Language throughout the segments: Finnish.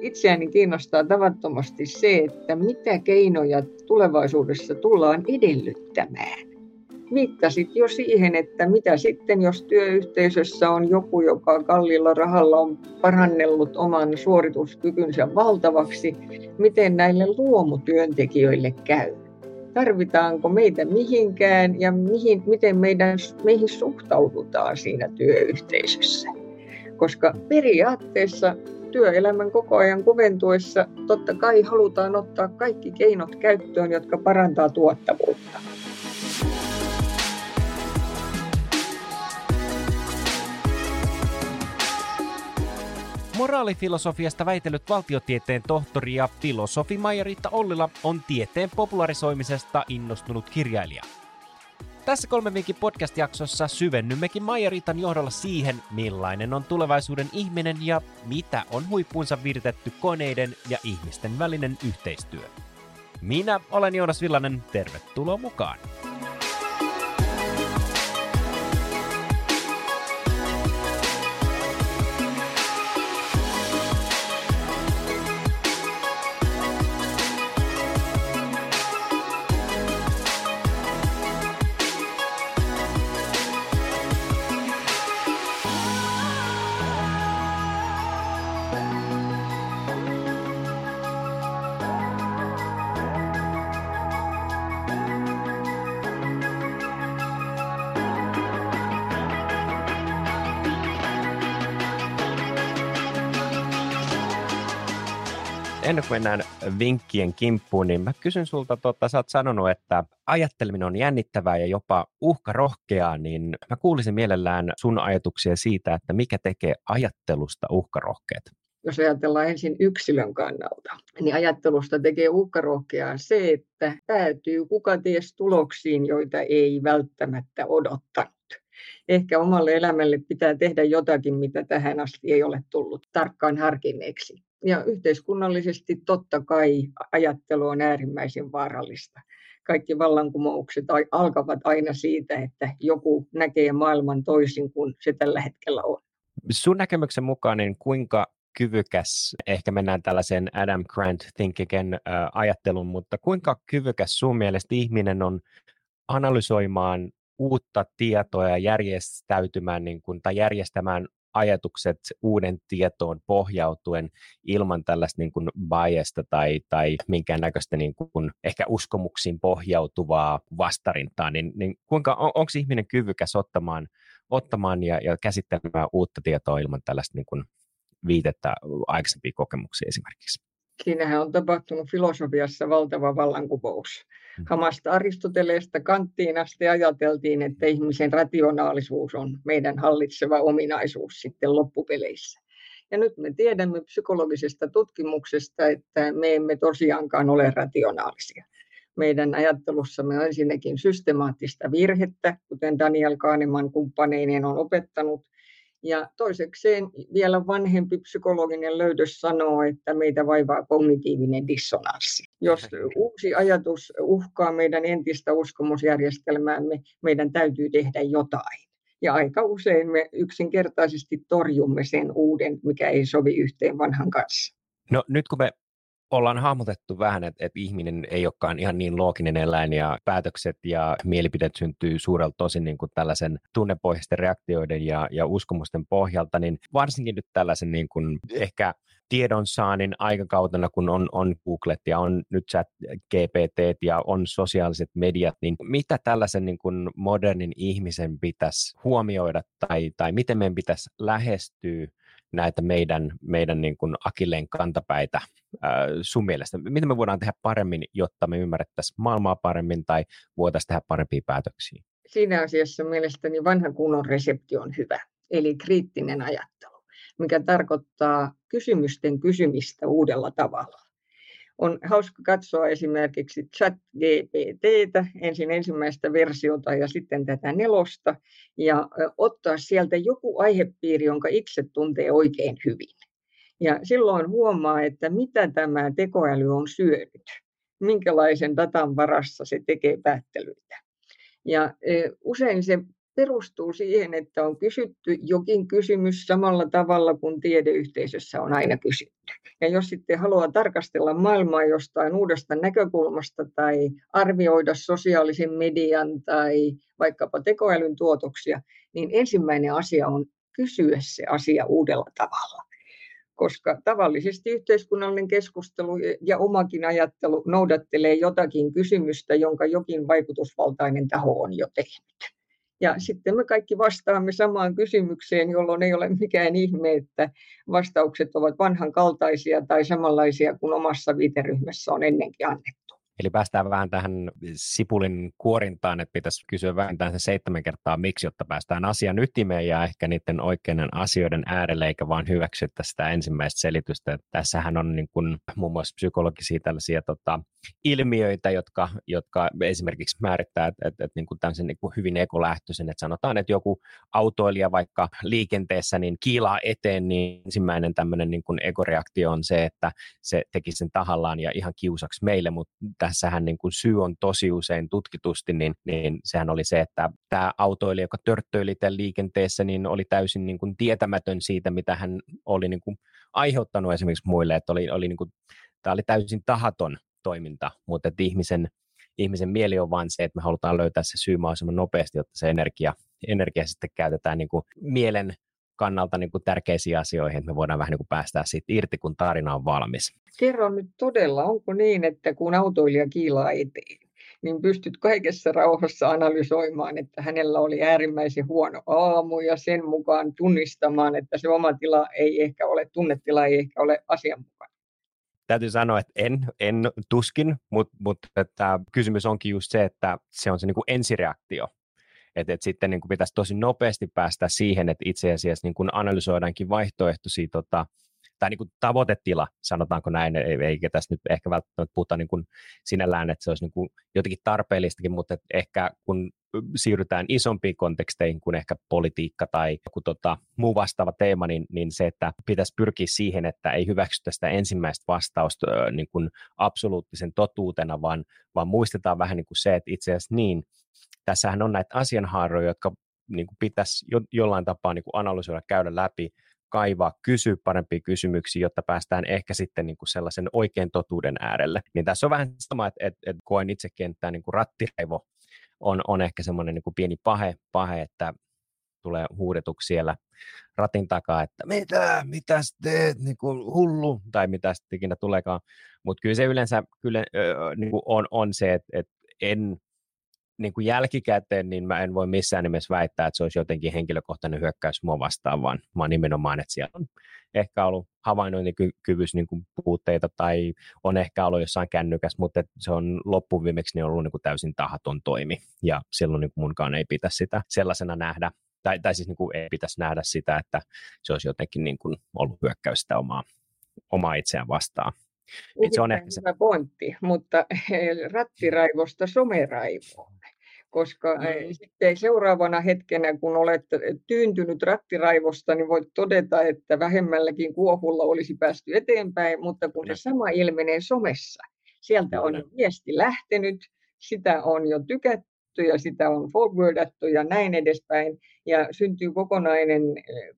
itseäni kiinnostaa tavattomasti se, että mitä keinoja tulevaisuudessa tullaan edellyttämään. Viittasit jo siihen, että mitä sitten, jos työyhteisössä on joku, joka kallilla rahalla on parannellut oman suorituskykynsä valtavaksi, miten näille luomutyöntekijöille käy? Tarvitaanko meitä mihinkään ja mihin, miten meidän, meihin suhtaudutaan siinä työyhteisössä? Koska periaatteessa työelämän koko ajan kuventuessa totta kai halutaan ottaa kaikki keinot käyttöön, jotka parantaa tuottavuutta. Moraalifilosofiasta väitellyt valtiotieteen tohtori ja filosofi Maija-Riitta Ollila on tieteen popularisoimisesta innostunut kirjailija. Tässä kolmen viikin podcast-jaksossa syvennymmekin Maija-Riitan johdolla siihen, millainen on tulevaisuuden ihminen ja mitä on huippuunsa viritetty koneiden ja ihmisten välinen yhteistyö. Minä olen Joonas Villanen, tervetuloa mukaan! Ennen kuin mennään vinkkien kimppuun, niin mä kysyn sulta, tota, sä oot sanonut, että ajatteleminen on jännittävää ja jopa uhkarohkeaa, niin mä kuulisin mielellään sun ajatuksia siitä, että mikä tekee ajattelusta uhkarohkeat. Jos ajatellaan ensin yksilön kannalta, niin ajattelusta tekee uhkarohkeaa se, että päätyy kuka ties tuloksiin, joita ei välttämättä odottanut ehkä omalle elämälle pitää tehdä jotakin, mitä tähän asti ei ole tullut tarkkaan harkinneeksi. Ja yhteiskunnallisesti totta kai ajattelu on äärimmäisen vaarallista. Kaikki vallankumoukset alkavat aina siitä, että joku näkee maailman toisin kuin se tällä hetkellä on. Sun näkemyksen mukaan, niin kuinka kyvykäs, ehkä mennään tällaisen Adam Grant Think Again ajattelun, mutta kuinka kyvykäs sun mielestä ihminen on analysoimaan uutta tietoa ja järjestäytymään niin kuin, tai järjestämään ajatukset uuden tietoon pohjautuen ilman tällaista niin kuin biasta tai, tai minkäännäköistä niin kuin ehkä uskomuksiin pohjautuvaa vastarintaa, niin, niin kuinka, on, onko ihminen kyvykäs ottamaan, ottamaan ja, ja käsittelemään uutta tietoa ilman tällaista niin kuin viitettä aikaisempia kokemuksia esimerkiksi? Siinähän on tapahtunut filosofiassa valtava vallankumous. Mm. Hamasta Aristoteleesta kanttiin asti ajateltiin, että ihmisen rationaalisuus on meidän hallitseva ominaisuus sitten loppupeleissä. Ja nyt me tiedämme psykologisesta tutkimuksesta, että me emme tosiaankaan ole rationaalisia. Meidän ajattelussamme on ensinnäkin systemaattista virhettä, kuten Daniel Kahneman kumppaneinen on opettanut, ja toisekseen vielä vanhempi psykologinen löydös sanoo, että meitä vaivaa kognitiivinen dissonanssi. Jos uusi ajatus uhkaa meidän entistä uskomusjärjestelmäämme, meidän täytyy tehdä jotain. Ja aika usein me yksinkertaisesti torjumme sen uuden, mikä ei sovi yhteen vanhan kanssa. No nyt kun me ollaan hahmotettu vähän, että, että ihminen ei olekaan ihan niin looginen eläin ja päätökset ja mielipiteet syntyy suurelta tosin niin kuin tällaisen tunnepohjaisten reaktioiden ja, ja uskomusten pohjalta, niin varsinkin nyt tällaisen niin kuin ehkä tiedonsaannin aikakautena, kun on, on Googlet ja on nyt chat GPT ja on sosiaaliset mediat, niin mitä tällaisen niin kuin modernin ihmisen pitäisi huomioida tai, tai miten meidän pitäisi lähestyä näitä meidän, meidän niin kuin akilleen kantapäitä ää, sun mielestä? Mitä me voidaan tehdä paremmin, jotta me ymmärrettäisiin maailmaa paremmin tai voitaisiin tehdä parempia päätöksiä? Siinä asiassa mielestäni vanha kunnon resepti on hyvä, eli kriittinen ajattelu, mikä tarkoittaa kysymysten kysymistä uudella tavalla on hauska katsoa esimerkiksi chat GPTtä, ensin ensimmäistä versiota ja sitten tätä nelosta, ja ottaa sieltä joku aihepiiri, jonka itse tuntee oikein hyvin. Ja silloin huomaa, että mitä tämä tekoäly on syönyt, minkälaisen datan varassa se tekee päättelyitä. Ja usein se perustuu siihen, että on kysytty jokin kysymys samalla tavalla kuin tiedeyhteisössä on aina kysytty. Ja jos sitten haluaa tarkastella maailmaa jostain uudesta näkökulmasta tai arvioida sosiaalisen median tai vaikkapa tekoälyn tuotoksia, niin ensimmäinen asia on kysyä se asia uudella tavalla koska tavallisesti yhteiskunnallinen keskustelu ja omakin ajattelu noudattelee jotakin kysymystä, jonka jokin vaikutusvaltainen taho on jo tehnyt. Ja sitten me kaikki vastaamme samaan kysymykseen, jolloin ei ole mikään ihme, että vastaukset ovat vanhankaltaisia tai samanlaisia kuin omassa viiteryhmässä on ennenkin annettu. Eli päästään vähän tähän sipulin kuorintaan, että pitäisi kysyä vähintään se seitsemän kertaa miksi, jotta päästään asian ytimeen ja ehkä niiden oikeiden asioiden äärelle, eikä vaan hyväksytä sitä ensimmäistä selitystä. Että tässähän on niin kuin muun muassa psykologisia tällaisia tota, ilmiöitä, jotka, jotka esimerkiksi määrittää, että, että, että niin kuin tämmöisen niin kuin hyvin ekolähtöisen, että sanotaan, että joku autoilija vaikka liikenteessä niin kiilaa eteen, niin ensimmäinen tämmöinen niin kuin ekoreaktio on se, että se teki sen tahallaan ja ihan kiusaksi meille, mutta tässähän niin kuin syy on tosi usein tutkitusti, niin, niin sehän oli se, että tämä autoilija, joka törttöili tämän liikenteessä, niin oli täysin niin kuin tietämätön siitä, mitä hän oli niin kuin aiheuttanut esimerkiksi muille, että oli, oli niin kuin, tämä oli täysin tahaton toiminta, mutta että ihmisen, ihmisen mieli on vain se, että me halutaan löytää se syy mahdollisimman nopeasti, jotta se energia, energia sitten käytetään niin kuin mielen kannalta niin kuin tärkeisiin asioihin, että me voidaan vähän niin kuin päästää siitä irti, kun tarina on valmis. Kerro nyt todella, onko niin, että kun autoilija kiilaa eteen, niin pystyt kaikessa rauhassa analysoimaan, että hänellä oli äärimmäisen huono aamu ja sen mukaan tunnistamaan, että se oma tila ei ehkä ole, tunnetila ei ehkä ole asianmukainen. Täytyy sanoa, että en, en tuskin, mutta, mutta että kysymys onkin just se, että se on se niin kuin ensireaktio, että et sitten niin kuin pitäisi tosi nopeasti päästä siihen, että itse asiassa niin kuin analysoidaankin vaihtoehtoisia tota, tai niin kuin tavoitetila, sanotaanko näin, eikä tässä nyt ehkä välttämättä puhuta niin kuin sinällään, että se olisi niin kuin jotenkin tarpeellistakin, mutta ehkä kun siirrytään isompiin konteksteihin kuin ehkä politiikka tai joku tota, muu vastaava teema, niin, niin se, että pitäisi pyrkiä siihen, että ei hyväksytä sitä ensimmäistä vastausta niin kuin absoluuttisen totuutena, vaan, vaan muistetaan vähän niin kuin se, että itse asiassa niin, tässähän on näitä asianhaaroja, jotka niin kuin pitäisi jo, jollain tapaa niin kuin analysoida, käydä läpi, kaivaa, kysyä parempia kysymyksiä, jotta päästään ehkä sitten niin kuin sellaisen oikean totuuden äärelle. Niin tässä on vähän sama, että, että, että koen itse kenttää niin kuin on, on ehkä semmoinen niin kuin pieni pahe, pahe, että tulee huudetuksi siellä ratin takaa, että mitä, mitä teet, niin kuin hullu, tai mitä sitten ikinä tuleekaan. Mutta kyllä se yleensä kyllä, öö, niin kuin on, on se, että, että en niin kuin jälkikäteen, niin mä en voi missään nimessä väittää, että se olisi jotenkin henkilökohtainen hyökkäys mua vastaan, vaan, vaan nimenomaan, että siellä on ehkä ollut havainnointikyvyssä niin kuin puutteita tai on ehkä ollut jossain kännykäs, mutta se on loppuviimeksi niin ollut niin kuin täysin tahaton toimi ja silloin niin kuin munkaan ei pitäisi sitä sellaisena nähdä tai, tai siis niin kuin ei pitäisi nähdä sitä, että se olisi jotenkin niin kuin ollut hyökkäys sitä omaa, omaa itseään vastaan. se on ehkä se... hyvä pointti, mutta rattiraivosta someraivoon koska mm. sitten seuraavana hetkenä, kun olet tyyntynyt rattiraivosta, niin voit todeta, että vähemmälläkin kuohulla olisi päästy eteenpäin, mutta kun se sama ilmenee somessa, sieltä on viesti lähtenyt, sitä on jo tykätty ja sitä on forwardattu ja näin edespäin, ja syntyy kokonainen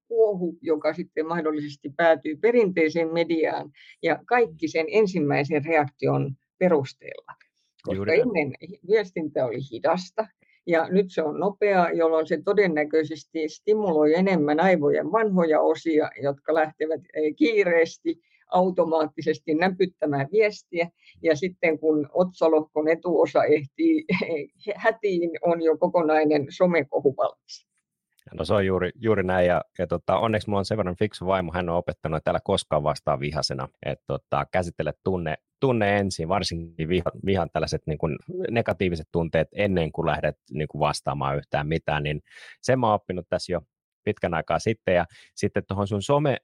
kuohu, joka sitten mahdollisesti päätyy perinteiseen mediaan, ja kaikki sen ensimmäisen reaktion perusteella koska ennen viestintä oli hidasta ja nyt se on nopea, jolloin se todennäköisesti stimuloi enemmän aivojen vanhoja osia, jotka lähtevät kiireesti automaattisesti näpyttämään viestiä. Ja sitten kun otsalohkon etuosa ehtii hätiin, on jo kokonainen somekohu valmis. No se on juuri, juuri näin, ja, ja tota, onneksi minulla on sen verran fiksu vaimo, hän on opettanut, että älä koskaan vastaa vihasena, että tota, käsittele tunne, tunne ensin, varsinkin vihan, vihan tällaiset niin kuin negatiiviset tunteet ennen kuin lähdet niin kuin vastaamaan yhtään mitään, niin sen mä oon oppinut tässä jo pitkän aikaa sitten, ja sitten tuohon sun some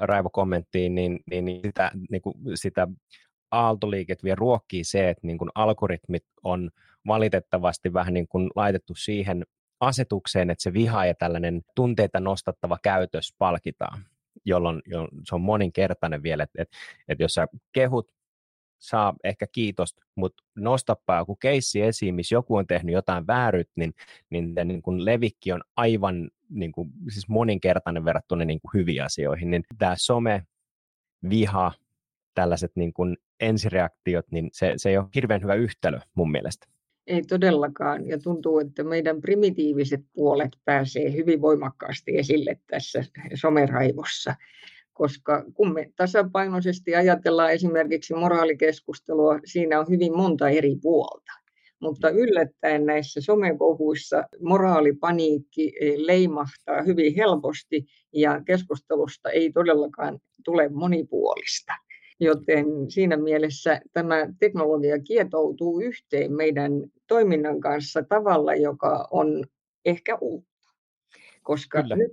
raivokommenttiin, niin, niin, niin sitä, niin kuin, sitä aaltoliiket vielä ruokkii se, että niin kuin algoritmit on valitettavasti vähän niin kuin laitettu siihen asetukseen, että se viha ja tällainen tunteita nostattava käytös palkitaan, jolloin, se on moninkertainen vielä, että, että, että jos sä kehut saa ehkä kiitosta, mutta nostapa joku keissi esiin, missä joku on tehnyt jotain vääryt, niin, niin, niin kun levikki on aivan niin kuin, siis moninkertainen verrattuna niin kuin hyviin asioihin, niin tämä some, viha, tällaiset niin kuin ensireaktiot, niin se, se ei ole hirveän hyvä yhtälö mun mielestä. Ei todellakaan, ja tuntuu, että meidän primitiiviset puolet pääsee hyvin voimakkaasti esille tässä someraivossa, koska kun me tasapainoisesti ajatellaan esimerkiksi moraalikeskustelua, siinä on hyvin monta eri puolta. Mutta yllättäen näissä somekohuissa moraalipaniikki leimahtaa hyvin helposti ja keskustelusta ei todellakaan tule monipuolista. Joten siinä mielessä tämä teknologia kietoutuu yhteen meidän toiminnan kanssa tavalla, joka on ehkä uutta. Koska Kyllä. nyt,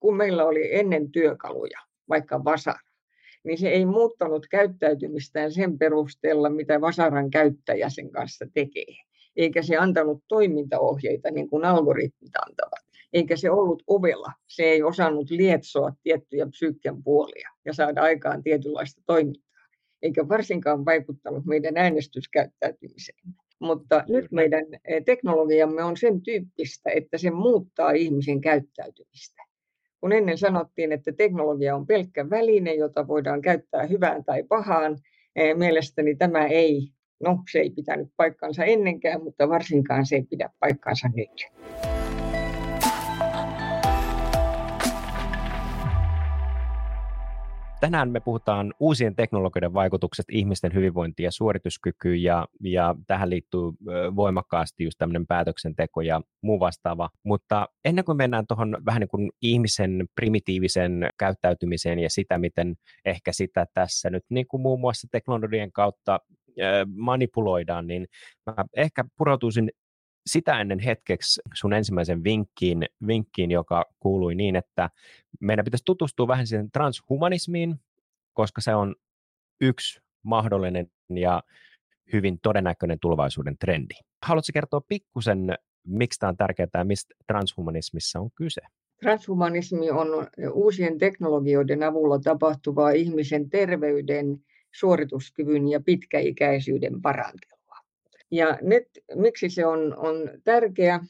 kun meillä oli ennen työkaluja, vaikka Vasara, niin se ei muuttanut käyttäytymistään sen perusteella, mitä Vasaran käyttäjä sen kanssa tekee. Eikä se antanut toimintaohjeita niin kuin algoritmit antavat eikä se ollut ovella. Se ei osannut lietsoa tiettyjä psyykken puolia ja saada aikaan tietynlaista toimintaa, eikä varsinkaan vaikuttanut meidän äänestyskäyttäytymiseen. Mutta nyt meidän eh, teknologiamme on sen tyyppistä, että se muuttaa ihmisen käyttäytymistä. Kun ennen sanottiin, että teknologia on pelkkä väline, jota voidaan käyttää hyvään tai pahaan, eh, mielestäni tämä ei, no se ei pitänyt paikkansa ennenkään, mutta varsinkaan se ei pidä paikkansa nyt. Tänään me puhutaan uusien teknologioiden vaikutukset ihmisten hyvinvointiin ja suorituskykyyn, ja, ja tähän liittyy voimakkaasti just tämmöinen päätöksenteko ja muu vastaava. Mutta ennen kuin mennään tuohon vähän niin kuin ihmisen primitiivisen käyttäytymiseen ja sitä, miten ehkä sitä tässä nyt niin kuin muun muassa teknologian kautta manipuloidaan, niin mä ehkä pureutuisin sitä ennen hetkeksi sun ensimmäisen vinkkiin, vinkkiin, joka kuului niin, että meidän pitäisi tutustua vähän siihen transhumanismiin, koska se on yksi mahdollinen ja hyvin todennäköinen tulevaisuuden trendi. Haluatko kertoa pikkusen, miksi tämä on tärkeää ja mistä transhumanismissa on kyse? Transhumanismi on uusien teknologioiden avulla tapahtuvaa ihmisen terveyden, suorituskyvyn ja pitkäikäisyyden parantelua. Ja nyt, miksi se on, on tärkeä?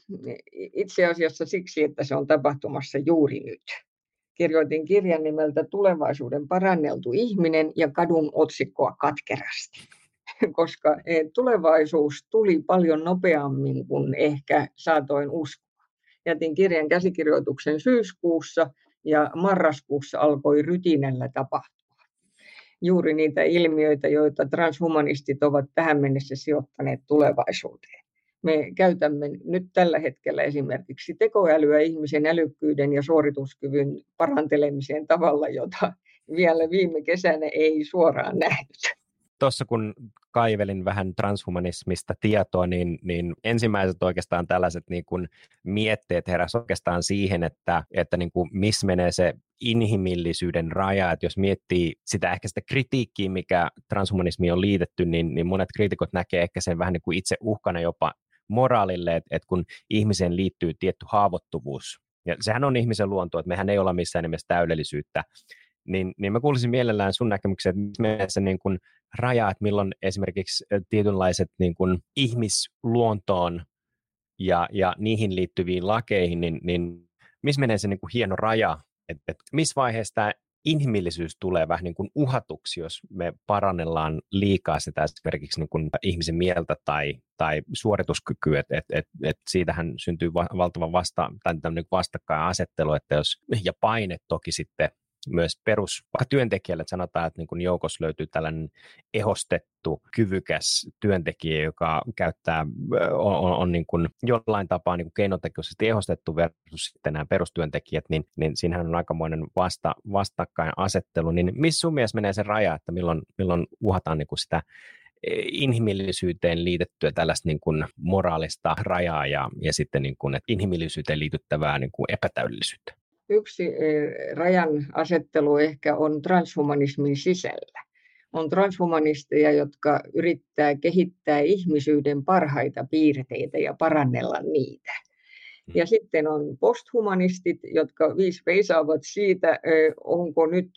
Itse asiassa siksi, että se on tapahtumassa juuri nyt. Kirjoitin kirjan nimeltä Tulevaisuuden paranneltu ihminen ja kadun otsikkoa katkerasti, koska e, tulevaisuus tuli paljon nopeammin kuin ehkä saatoin uskoa. Jätin kirjan käsikirjoituksen syyskuussa ja marraskuussa alkoi rytinällä tapahtua juuri niitä ilmiöitä, joita transhumanistit ovat tähän mennessä sijoittaneet tulevaisuuteen. Me käytämme nyt tällä hetkellä esimerkiksi tekoälyä ihmisen älykkyyden ja suorituskyvyn parantelemiseen tavalla, jota vielä viime kesänä ei suoraan nähnyt tuossa kun kaivelin vähän transhumanismista tietoa, niin, niin ensimmäiset oikeastaan tällaiset niin kuin mietteet heräs oikeastaan siihen, että, että niin kuin missä menee se inhimillisyyden raja, että jos miettii sitä ehkä sitä kritiikkiä, mikä transhumanismi on liitetty, niin, niin monet kriitikot näkee ehkä sen vähän niin kuin itse uhkana jopa moraalille, että, että kun ihmiseen liittyy tietty haavoittuvuus, ja sehän on ihmisen luonto, että mehän ei olla missään nimessä täydellisyyttä, niin, niin mä kuulisin mielellään sun näkemyksiä, että missä se niin kuin raja, että milloin esimerkiksi tietynlaiset niin kuin ihmisluontoon ja, ja niihin liittyviin lakeihin, niin, niin missä menee se niin kuin hieno raja, että, että missä vaiheessa tämä inhimillisyys tulee vähän niin kuin uhatuksi, jos me parannellaan liikaa sitä esimerkiksi niin kuin ihmisen mieltä tai, tai suorituskykyä, että et, et, et siitähän syntyy va- valtava vasta, tai vastakkainasettelu, että jos, ja paine toki sitten myös perus työntekijälle, että sanotaan, että niin joukossa löytyy tällainen ehostettu, kyvykäs työntekijä, joka käyttää, on, on, on niin kuin jollain tapaa niin keinotekoisesti ehostettu versus sitten nämä perustyöntekijät, niin, niin siinähän on aikamoinen vasta, vastakkainasettelu, niin missä sun mielestä menee se raja, että milloin, milloin uhataan niin kuin sitä e, inhimillisyyteen liitettyä tällaista niin kuin moraalista rajaa ja, ja sitten niin kuin, että inhimillisyyteen liityttävää niin kuin epätäydellisyyttä? Yksi eh, rajan asettelu ehkä on transhumanismin sisällä. On transhumanisteja, jotka yrittää kehittää ihmisyyden parhaita piirteitä ja parannella niitä. Ja sitten on posthumanistit, jotka viis veisaavat siitä, onko nyt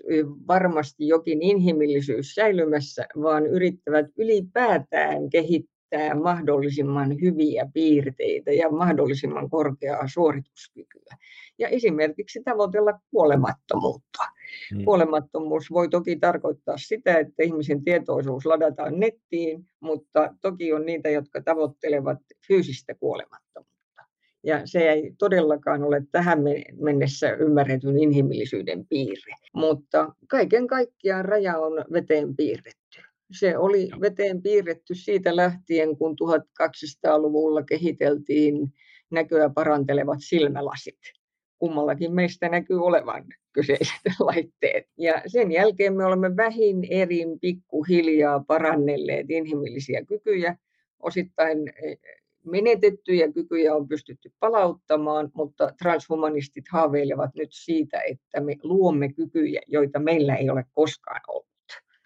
varmasti jokin inhimillisyys säilymässä, vaan yrittävät ylipäätään kehittää mahdollisimman hyviä piirteitä ja mahdollisimman korkeaa suorituskykyä. Ja esimerkiksi tavoitella kuolemattomuutta. Hmm. Kuolemattomuus voi toki tarkoittaa sitä, että ihmisen tietoisuus ladataan nettiin, mutta toki on niitä, jotka tavoittelevat fyysistä kuolemattomuutta. Ja se ei todellakaan ole tähän mennessä ymmärretyn inhimillisyyden piirre. Mutta kaiken kaikkiaan raja on veteen piirretty. Se oli veteen piirretty siitä lähtien, kun 1200-luvulla kehiteltiin näköä parantelevat silmälasit. Kummallakin meistä näkyy olevan kyseiset laitteet. Ja sen jälkeen me olemme vähin erin pikkuhiljaa parannelleet inhimillisiä kykyjä, osittain menetettyjä kykyjä on pystytty palauttamaan, mutta transhumanistit haaveilevat nyt siitä, että me luomme kykyjä, joita meillä ei ole koskaan ollut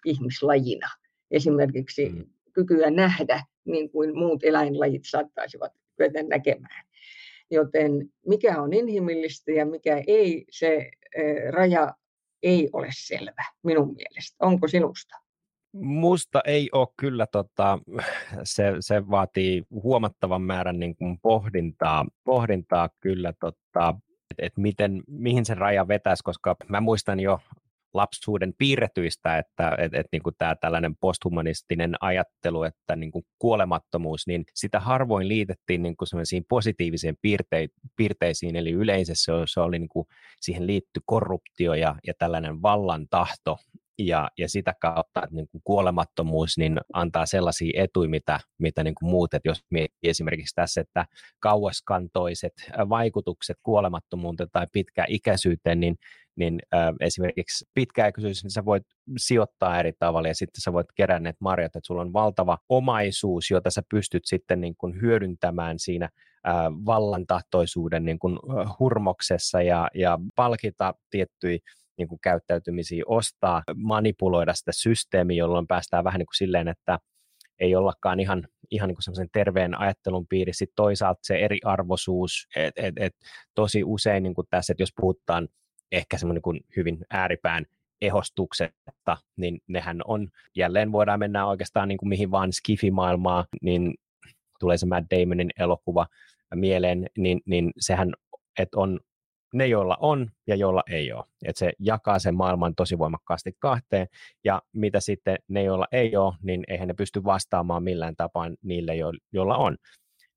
ihmislajina. Esimerkiksi mm. kykyä nähdä, niin kuin muut eläinlajit saattaisivat kyetä näkemään. Joten mikä on inhimillistä ja mikä ei, se raja ei ole selvä minun mielestä. Onko sinusta? Musta ei ole kyllä, tota, se, se vaatii huomattavan määrän niin kuin pohdintaa, pohdintaa kyllä, tota, että et miten, mihin se raja vetäisi, koska mä muistan jo lapsuuden piirretyistä, että et, et, niin kuin tämä tällainen posthumanistinen ajattelu, että niin kuin kuolemattomuus, niin sitä harvoin liitettiin niin kuin positiivisiin piirte, piirteisiin, eli yleensä se, se oli niin kuin, siihen liitty korruptio ja, ja tällainen vallan tahto, ja, ja sitä kautta että niin kuin kuolemattomuus niin antaa sellaisia etuja, mitä, mitä niin kuin muut, että jos miettii esimerkiksi tässä, että kauaskantoiset vaikutukset kuolemattomuuteen tai pitkäikäisyyteen, niin, niin äh, esimerkiksi pitkäikäisyys, niin sä voit sijoittaa eri tavalla ja sitten sä voit kerää ne marjat, että sulla on valtava omaisuus, jota sä pystyt sitten niin kuin hyödyntämään siinä äh, vallantahtoisuuden niin kuin hurmoksessa ja, ja palkita tiettyjä niin kuin käyttäytymisiä ostaa, manipuloida sitä systeemiä, jolloin päästään vähän niin kuin silleen, että ei ollakaan ihan, ihan niin kuin terveen ajattelun piirissä. Sitten toisaalta se eriarvoisuus, että et, et, tosi usein niin kuin tässä, että jos puhutaan ehkä semmoinen kuin hyvin ääripään ehostuksetta, niin nehän on, jälleen voidaan mennä oikeastaan niin kuin mihin vaan skifimaailmaa, niin tulee se Matt Damonin elokuva mieleen, niin, niin sehän, että on ne, joilla on ja joilla ei ole. Et se jakaa sen maailman tosi voimakkaasti kahteen, ja mitä sitten ne, joilla ei ole, niin eihän ne pysty vastaamaan millään tapaa niille, joilla on.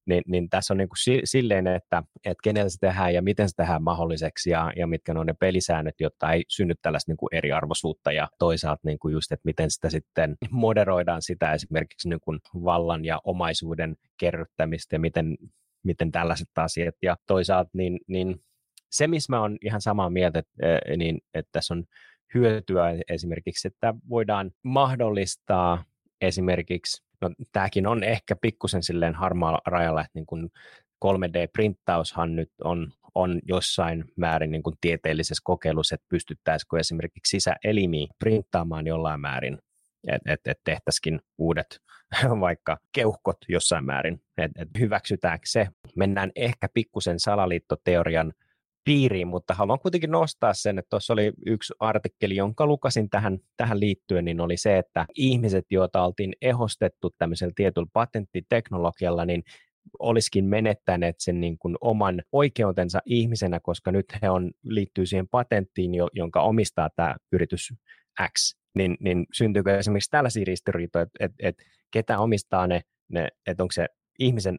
Niin, niin tässä on niin kuin silleen, että, että kenellä se tehdään ja miten se tehdään mahdolliseksi ja, ja mitkä on ne pelisäännöt, jotta ei synny tällaista niin kuin eriarvoisuutta ja toisaalta niin kuin just, että miten sitä sitten moderoidaan sitä esimerkiksi niin kuin vallan ja omaisuuden kerryttämistä ja miten, miten tällaiset asiat. Ja toisaalta niin, niin se, missä mä ihan samaa mieltä, että, niin, että tässä on hyötyä esimerkiksi, että voidaan mahdollistaa esimerkiksi, no tämäkin on ehkä pikkusen silleen harmaalla rajalla, että niin kuin 3D-printtaushan nyt on, on jossain määrin niin kuin tieteellisessä kokeilussa, että pystyttäisikö esimerkiksi sisäelimiä printtaamaan jollain määrin, että et, et tehtäisikin uudet vaikka keuhkot jossain määrin, että et hyväksytäänkö se. Mennään ehkä pikkusen salaliittoteorian piiriin, mutta haluan kuitenkin nostaa sen, että tuossa oli yksi artikkeli, jonka lukasin tähän, tähän liittyen, niin oli se, että ihmiset, joita oltiin ehostettu tämmöisellä tietyllä patenttiteknologialla, niin olisikin menettäneet sen niin kuin oman oikeutensa ihmisenä, koska nyt he on, liittyy siihen patenttiin, jonka omistaa tämä yritys X, niin, niin syntyykö esimerkiksi tällaisia ristiriitoja, että, että, että ketä omistaa ne, ne että onko se ihmisen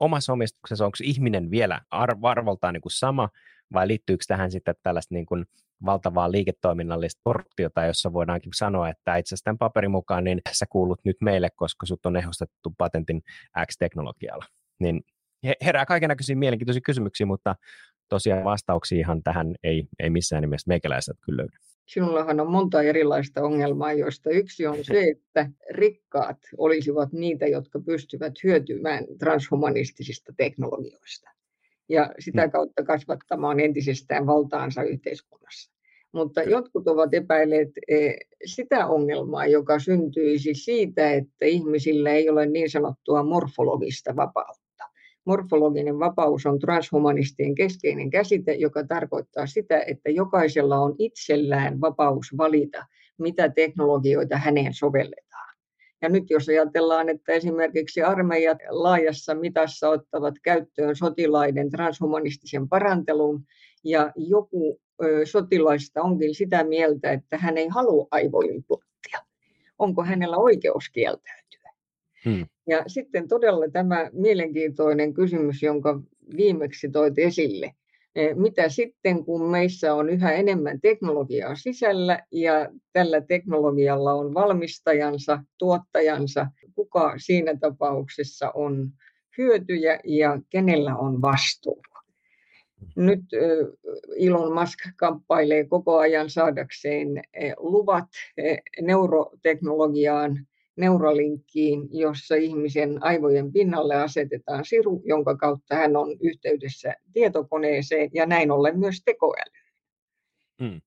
omassa omistuksessa, onko ihminen vielä arvoltaan niin kuin sama, vai liittyykö tähän sitten tällaista niin kuin valtavaa liiketoiminnallista korruptiota, jossa voidaankin sanoa, että itse asiassa tämän paperin mukaan niin sä kuulut nyt meille, koska sut on ehostettu patentin X-teknologialla. Niin herää kaikenlaisia mielenkiintoisia kysymyksiä, mutta tosiaan vastauksia ihan tähän ei, ei missään nimessä meikäläiset kyllä löydy. Sinullahan on monta erilaista ongelmaa, joista yksi on se, että rikkaat olisivat niitä, jotka pystyvät hyötymään transhumanistisista teknologioista ja sitä mm. kautta kasvattamaan entisestään valtaansa yhteiskunnassa. Mutta jotkut ovat epäilleet e, sitä ongelmaa, joka syntyisi siitä, että ihmisillä ei ole niin sanottua morfologista vapautta. Morfologinen vapaus on transhumanistien keskeinen käsite, joka tarkoittaa sitä, että jokaisella on itsellään vapaus valita, mitä teknologioita häneen sovelletaan. Ja nyt jos ajatellaan, että esimerkiksi armeijat laajassa mitassa ottavat käyttöön sotilaiden transhumanistisen parantelun, ja joku sotilaista onkin sitä mieltä, että hän ei halua aivoimplanttia, onko hänellä oikeus kieltäytyä? Hmm. Ja sitten todella tämä mielenkiintoinen kysymys, jonka viimeksi toit esille. E, mitä sitten, kun meissä on yhä enemmän teknologiaa sisällä ja tällä teknologialla on valmistajansa, tuottajansa, kuka siinä tapauksessa on hyötyjä ja kenellä on vastuu? Nyt Elon Musk kamppailee koko ajan saadakseen luvat neuroteknologiaan Neuralinkkiin, jossa ihmisen aivojen pinnalle asetetaan siru, jonka kautta hän on yhteydessä tietokoneeseen ja näin ollen myös tekoäly. Hmm.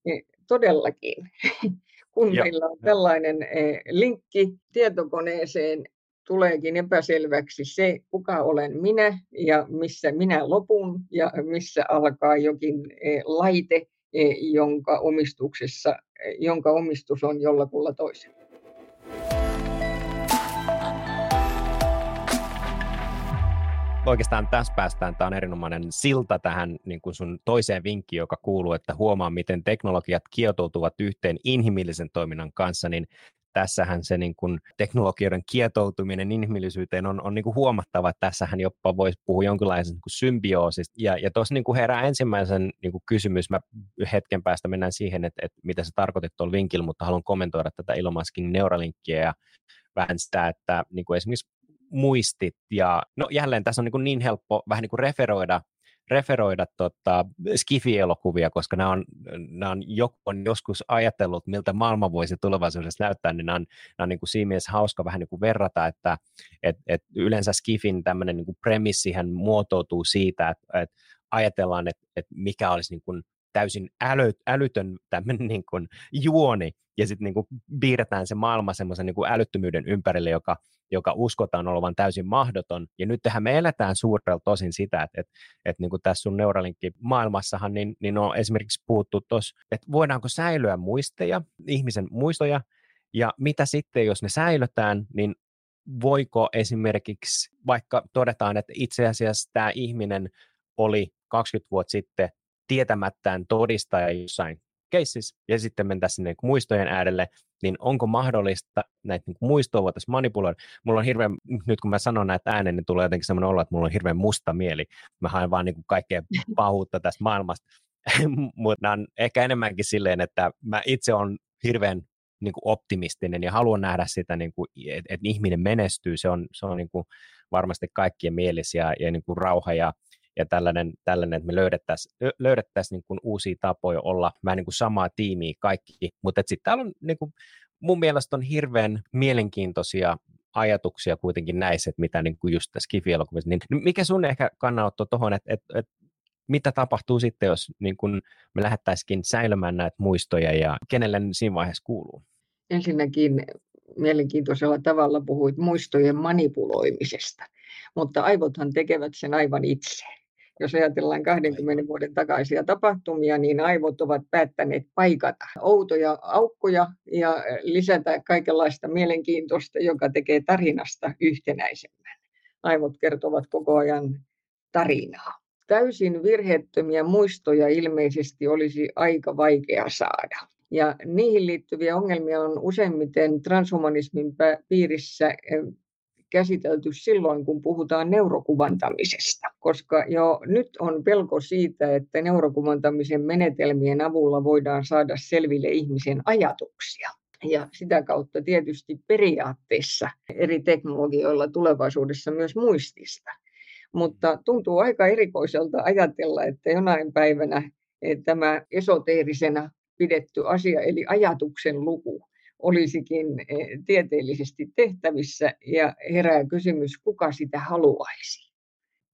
Todellakin, kun ja, meillä on tällainen eh, linkki tietokoneeseen, tuleekin epäselväksi se, kuka olen minä ja missä minä lopun ja missä alkaa jokin eh, laite, jonka, omistuksessa, jonka omistus on jollakulla toisella. Oikeastaan tässä päästään, tämä on erinomainen silta tähän niin kuin sun toiseen vinkkiin, joka kuuluu, että huomaa, miten teknologiat kietoutuvat yhteen inhimillisen toiminnan kanssa, niin tässähän se niin kuin teknologioiden kietoutuminen inhimillisyyteen on, on niin kuin huomattava, että tässähän jopa voisi puhua jonkinlaisesta niin symbioosista. Ja, ja tuossa niin kuin herää ensimmäisen niin kuin kysymys, mä hetken päästä mennään siihen, että, että mitä se tarkoitit tuolla vinkillä, mutta haluan kommentoida tätä Elon Muskin Neuralinkkiä ja vähän sitä, että niin kuin esimerkiksi muistit ja no jälleen tässä on niin, niin helppo vähän niin kuin referoida referoida tota, Skifi-elokuvia, koska nämä on, nämä on, joku on joskus ajatellut, miltä maailma voisi tulevaisuudessa näyttää, niin nämä on, nämä on niin kuin siinä mielessä hauska vähän niin kuin verrata, että et, et yleensä Skifin tämmöinen niin kuin premissihän muotoutuu siitä, että, että ajatellaan, että, että mikä olisi niin kuin täysin äly, älytön tämmöinen niin kuin juoni, ja sitten niin kuin piirretään se maailma semmoisen niin kuin älyttömyyden ympärille, joka joka uskotaan olevan täysin mahdoton. Ja nyt tähän me eletään suurella tosin sitä, että, että, että niin kuin tässä sun Neuralinkki-maailmassahan, niin, niin on esimerkiksi puhuttu tuossa, että voidaanko säilyä muisteja, ihmisen muistoja, ja mitä sitten, jos ne säilytään, niin voiko esimerkiksi, vaikka todetaan, että itse asiassa tämä ihminen oli 20 vuotta sitten tietämättään todistaja jossain keississä, ja sitten mentäisiin sinne muistojen äärelle, niin onko mahdollista näitä niin muistoa voitaisiin manipuloida. Mulla on hirveän, nyt kun mä sanon näitä ääneen, niin tulee jotenkin sellainen olo, että mulla on hirveän musta mieli. Mä haen vaan niin kaikkea pahuutta tästä maailmasta. Mutta on ehkä enemmänkin silleen, että mä itse on hirveän niin kuin optimistinen ja haluan nähdä sitä, niin kuin, että, että ihminen menestyy. Se on, se on niin kuin varmasti kaikkien mielessä ja, ja niin kuin rauha ja ja tällainen, tällainen että me löydettäisiin löydettäisi niin kuin uusia tapoja olla vähän niin kuin samaa tiimiä kaikki, mutta sitten täällä on niin kuin, mun mielestä on hirveän mielenkiintoisia ajatuksia kuitenkin näissä, että mitä niin kuin just tässä kifielokuvissa, niin mikä sun ehkä kannanotto tuohon, että, että, että mitä tapahtuu sitten, jos niin kun me lähettäisikin säilymään näitä muistoja ja kenelle siinä vaiheessa kuuluu? Ensinnäkin mielenkiintoisella tavalla puhuit muistojen manipuloimisesta, mutta aivothan tekevät sen aivan itse. Jos ajatellaan 20 vuoden takaisia tapahtumia, niin aivot ovat päättäneet paikata outoja aukkoja ja lisätä kaikenlaista mielenkiintoista, joka tekee tarinasta yhtenäisemmän. Aivot kertovat koko ajan tarinaa. Täysin virheettömiä muistoja ilmeisesti olisi aika vaikea saada. Ja niihin liittyviä ongelmia on useimmiten transhumanismin piirissä käsitelty silloin, kun puhutaan neurokuvantamisesta, koska jo nyt on pelko siitä, että neurokuvantamisen menetelmien avulla voidaan saada selville ihmisen ajatuksia. Ja sitä kautta tietysti periaatteessa eri teknologioilla tulevaisuudessa myös muistista. Mutta tuntuu aika erikoiselta ajatella, että jonain päivänä eh, tämä esoteerisena pidetty asia, eli ajatuksen luku, olisikin eh, tieteellisesti tehtävissä ja herää kysymys, kuka sitä haluaisi.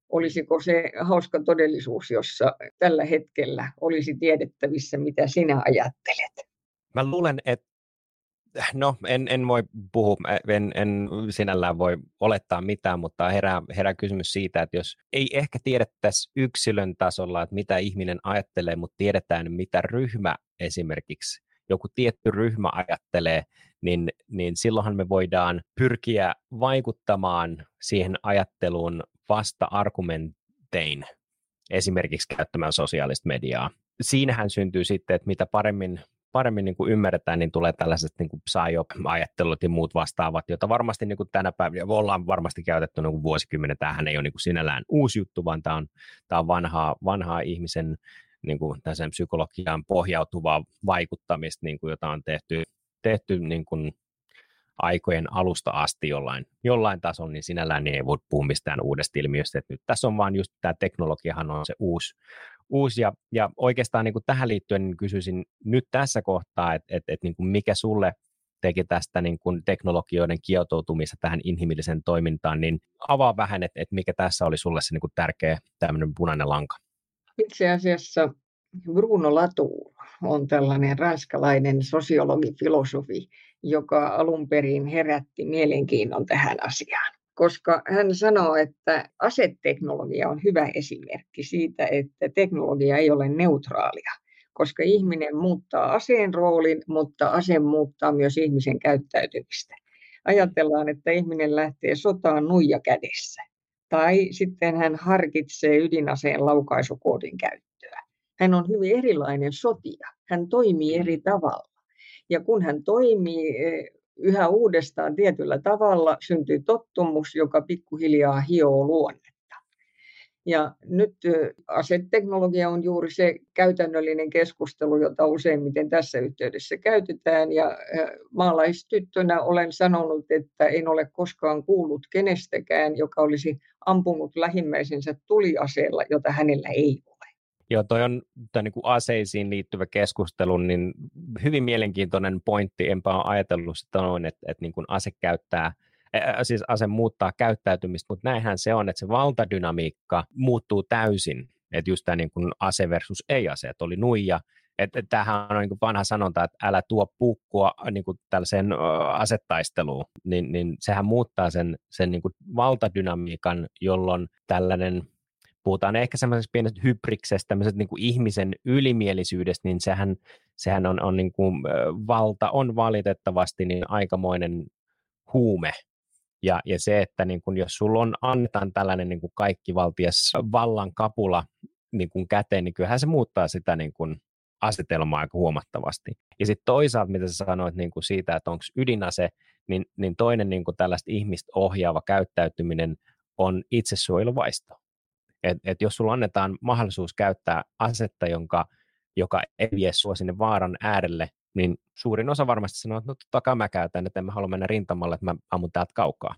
Olisiko se hauska todellisuus, jossa tällä hetkellä olisi tiedettävissä, mitä sinä ajattelet? Mä luulen, että No, en, en voi puhua, en, en sinällään voi olettaa mitään, mutta herää, herää kysymys siitä, että jos ei ehkä tiedettäisi yksilön tasolla, että mitä ihminen ajattelee, mutta tiedetään, mitä ryhmä esimerkiksi, joku tietty ryhmä ajattelee, niin, niin silloinhan me voidaan pyrkiä vaikuttamaan siihen ajatteluun vasta-argumentein, esimerkiksi käyttämään sosiaalista mediaa. Siinähän syntyy sitten, että mitä paremmin paremmin niin kuin ymmärretään, niin tulee tällaiset niin kuin psyop-ajattelut ja muut vastaavat, joita varmasti niin kuin tänä päivänä ollaan varmasti käytetty niin vuosikymmenen. Tämähän ei ole niin kuin sinällään uusi juttu, vaan tämä on, tämä on vanhaa, vanhaa ihmisen niin kuin psykologiaan pohjautuvaa vaikuttamista, niin kuin, jota on tehty, tehty niin kuin aikojen alusta asti jollain, jollain tasolla, niin sinällään niin ei voi puhua mistään uudesta ilmiöstä. Että nyt tässä on vaan just tämä teknologiahan on se uusi, uusi ja, ja oikeastaan niin kuin tähän liittyen niin kysyisin nyt tässä kohtaa, että, että, että niin kuin mikä sulle teki tästä niin kuin teknologioiden kietoutumista tähän inhimilliseen toimintaan, niin avaa vähän, että, että mikä tässä oli sulle se niin kuin tärkeä tämmöinen punainen lanka. Itse asiassa Bruno Latour on tällainen ranskalainen sosiologi, filosofi, joka alun perin herätti mielenkiinnon tähän asiaan. Koska hän sanoo, että aseteknologia on hyvä esimerkki siitä, että teknologia ei ole neutraalia, koska ihminen muuttaa aseen roolin, mutta ase muuttaa myös ihmisen käyttäytymistä. Ajatellaan, että ihminen lähtee sotaan nuija kädessä, tai sitten hän harkitsee ydinaseen laukaisukoodin käyttöä. Hän on hyvin erilainen sotia. Hän toimii eri tavalla. Ja kun hän toimii e, yhä uudestaan tietyllä tavalla, syntyy tottumus, joka pikkuhiljaa hioo luonnetta. Ja nyt aseteknologia on juuri se käytännöllinen keskustelu, jota useimmiten tässä yhteydessä käytetään. Ja maalaistyttönä olen sanonut, että en ole koskaan kuullut kenestäkään, joka olisi ampunut lähimmäisensä tuliaseella, jota hänellä ei ole. Joo, toi on niin kuin aseisiin liittyvä keskustelu, niin hyvin mielenkiintoinen pointti. Enpä ole ajatellut sitä noin, että, että niin kuin ase käyttää siis ase muuttaa käyttäytymistä, mutta näinhän se on, että se valtadynamiikka muuttuu täysin. Että just tämä niin kuin ase versus ei-ase, että oli nuija, että tämähän on niin vanha sanonta, että älä tuo puukkua niin kuin tällaiseen asettaisteluun, niin, niin sehän muuttaa sen, sen niin kuin valtadynamiikan, jolloin tällainen puhutaan ehkä semmoisesta pienestä hybriksestä, tämmöisestä niin kuin ihmisen ylimielisyydestä, niin sehän, sehän on, on niin kuin, valta on valitettavasti niin aikamoinen huume. Ja, ja se, että niin kuin, jos sulla on, annetaan tällainen niin kuin kaikki valtias vallan kapula niin kuin käteen, niin kyllähän se muuttaa sitä niin kuin asetelmaa aika huomattavasti. Ja sitten toisaalta, mitä sä sanoit niin kuin siitä, että onko ydinase, niin, niin toinen niin kuin tällaista ihmistä ohjaava käyttäytyminen on itsesuojeluvaisto. Et, et jos sulla annetaan mahdollisuus käyttää asetta, jonka, joka ei vie sua sinne vaaran äärelle, niin suurin osa varmasti sanoo, että no totta kai mä käytän, että en mä halua mennä rintamalle, että mä ammun täältä kaukaa.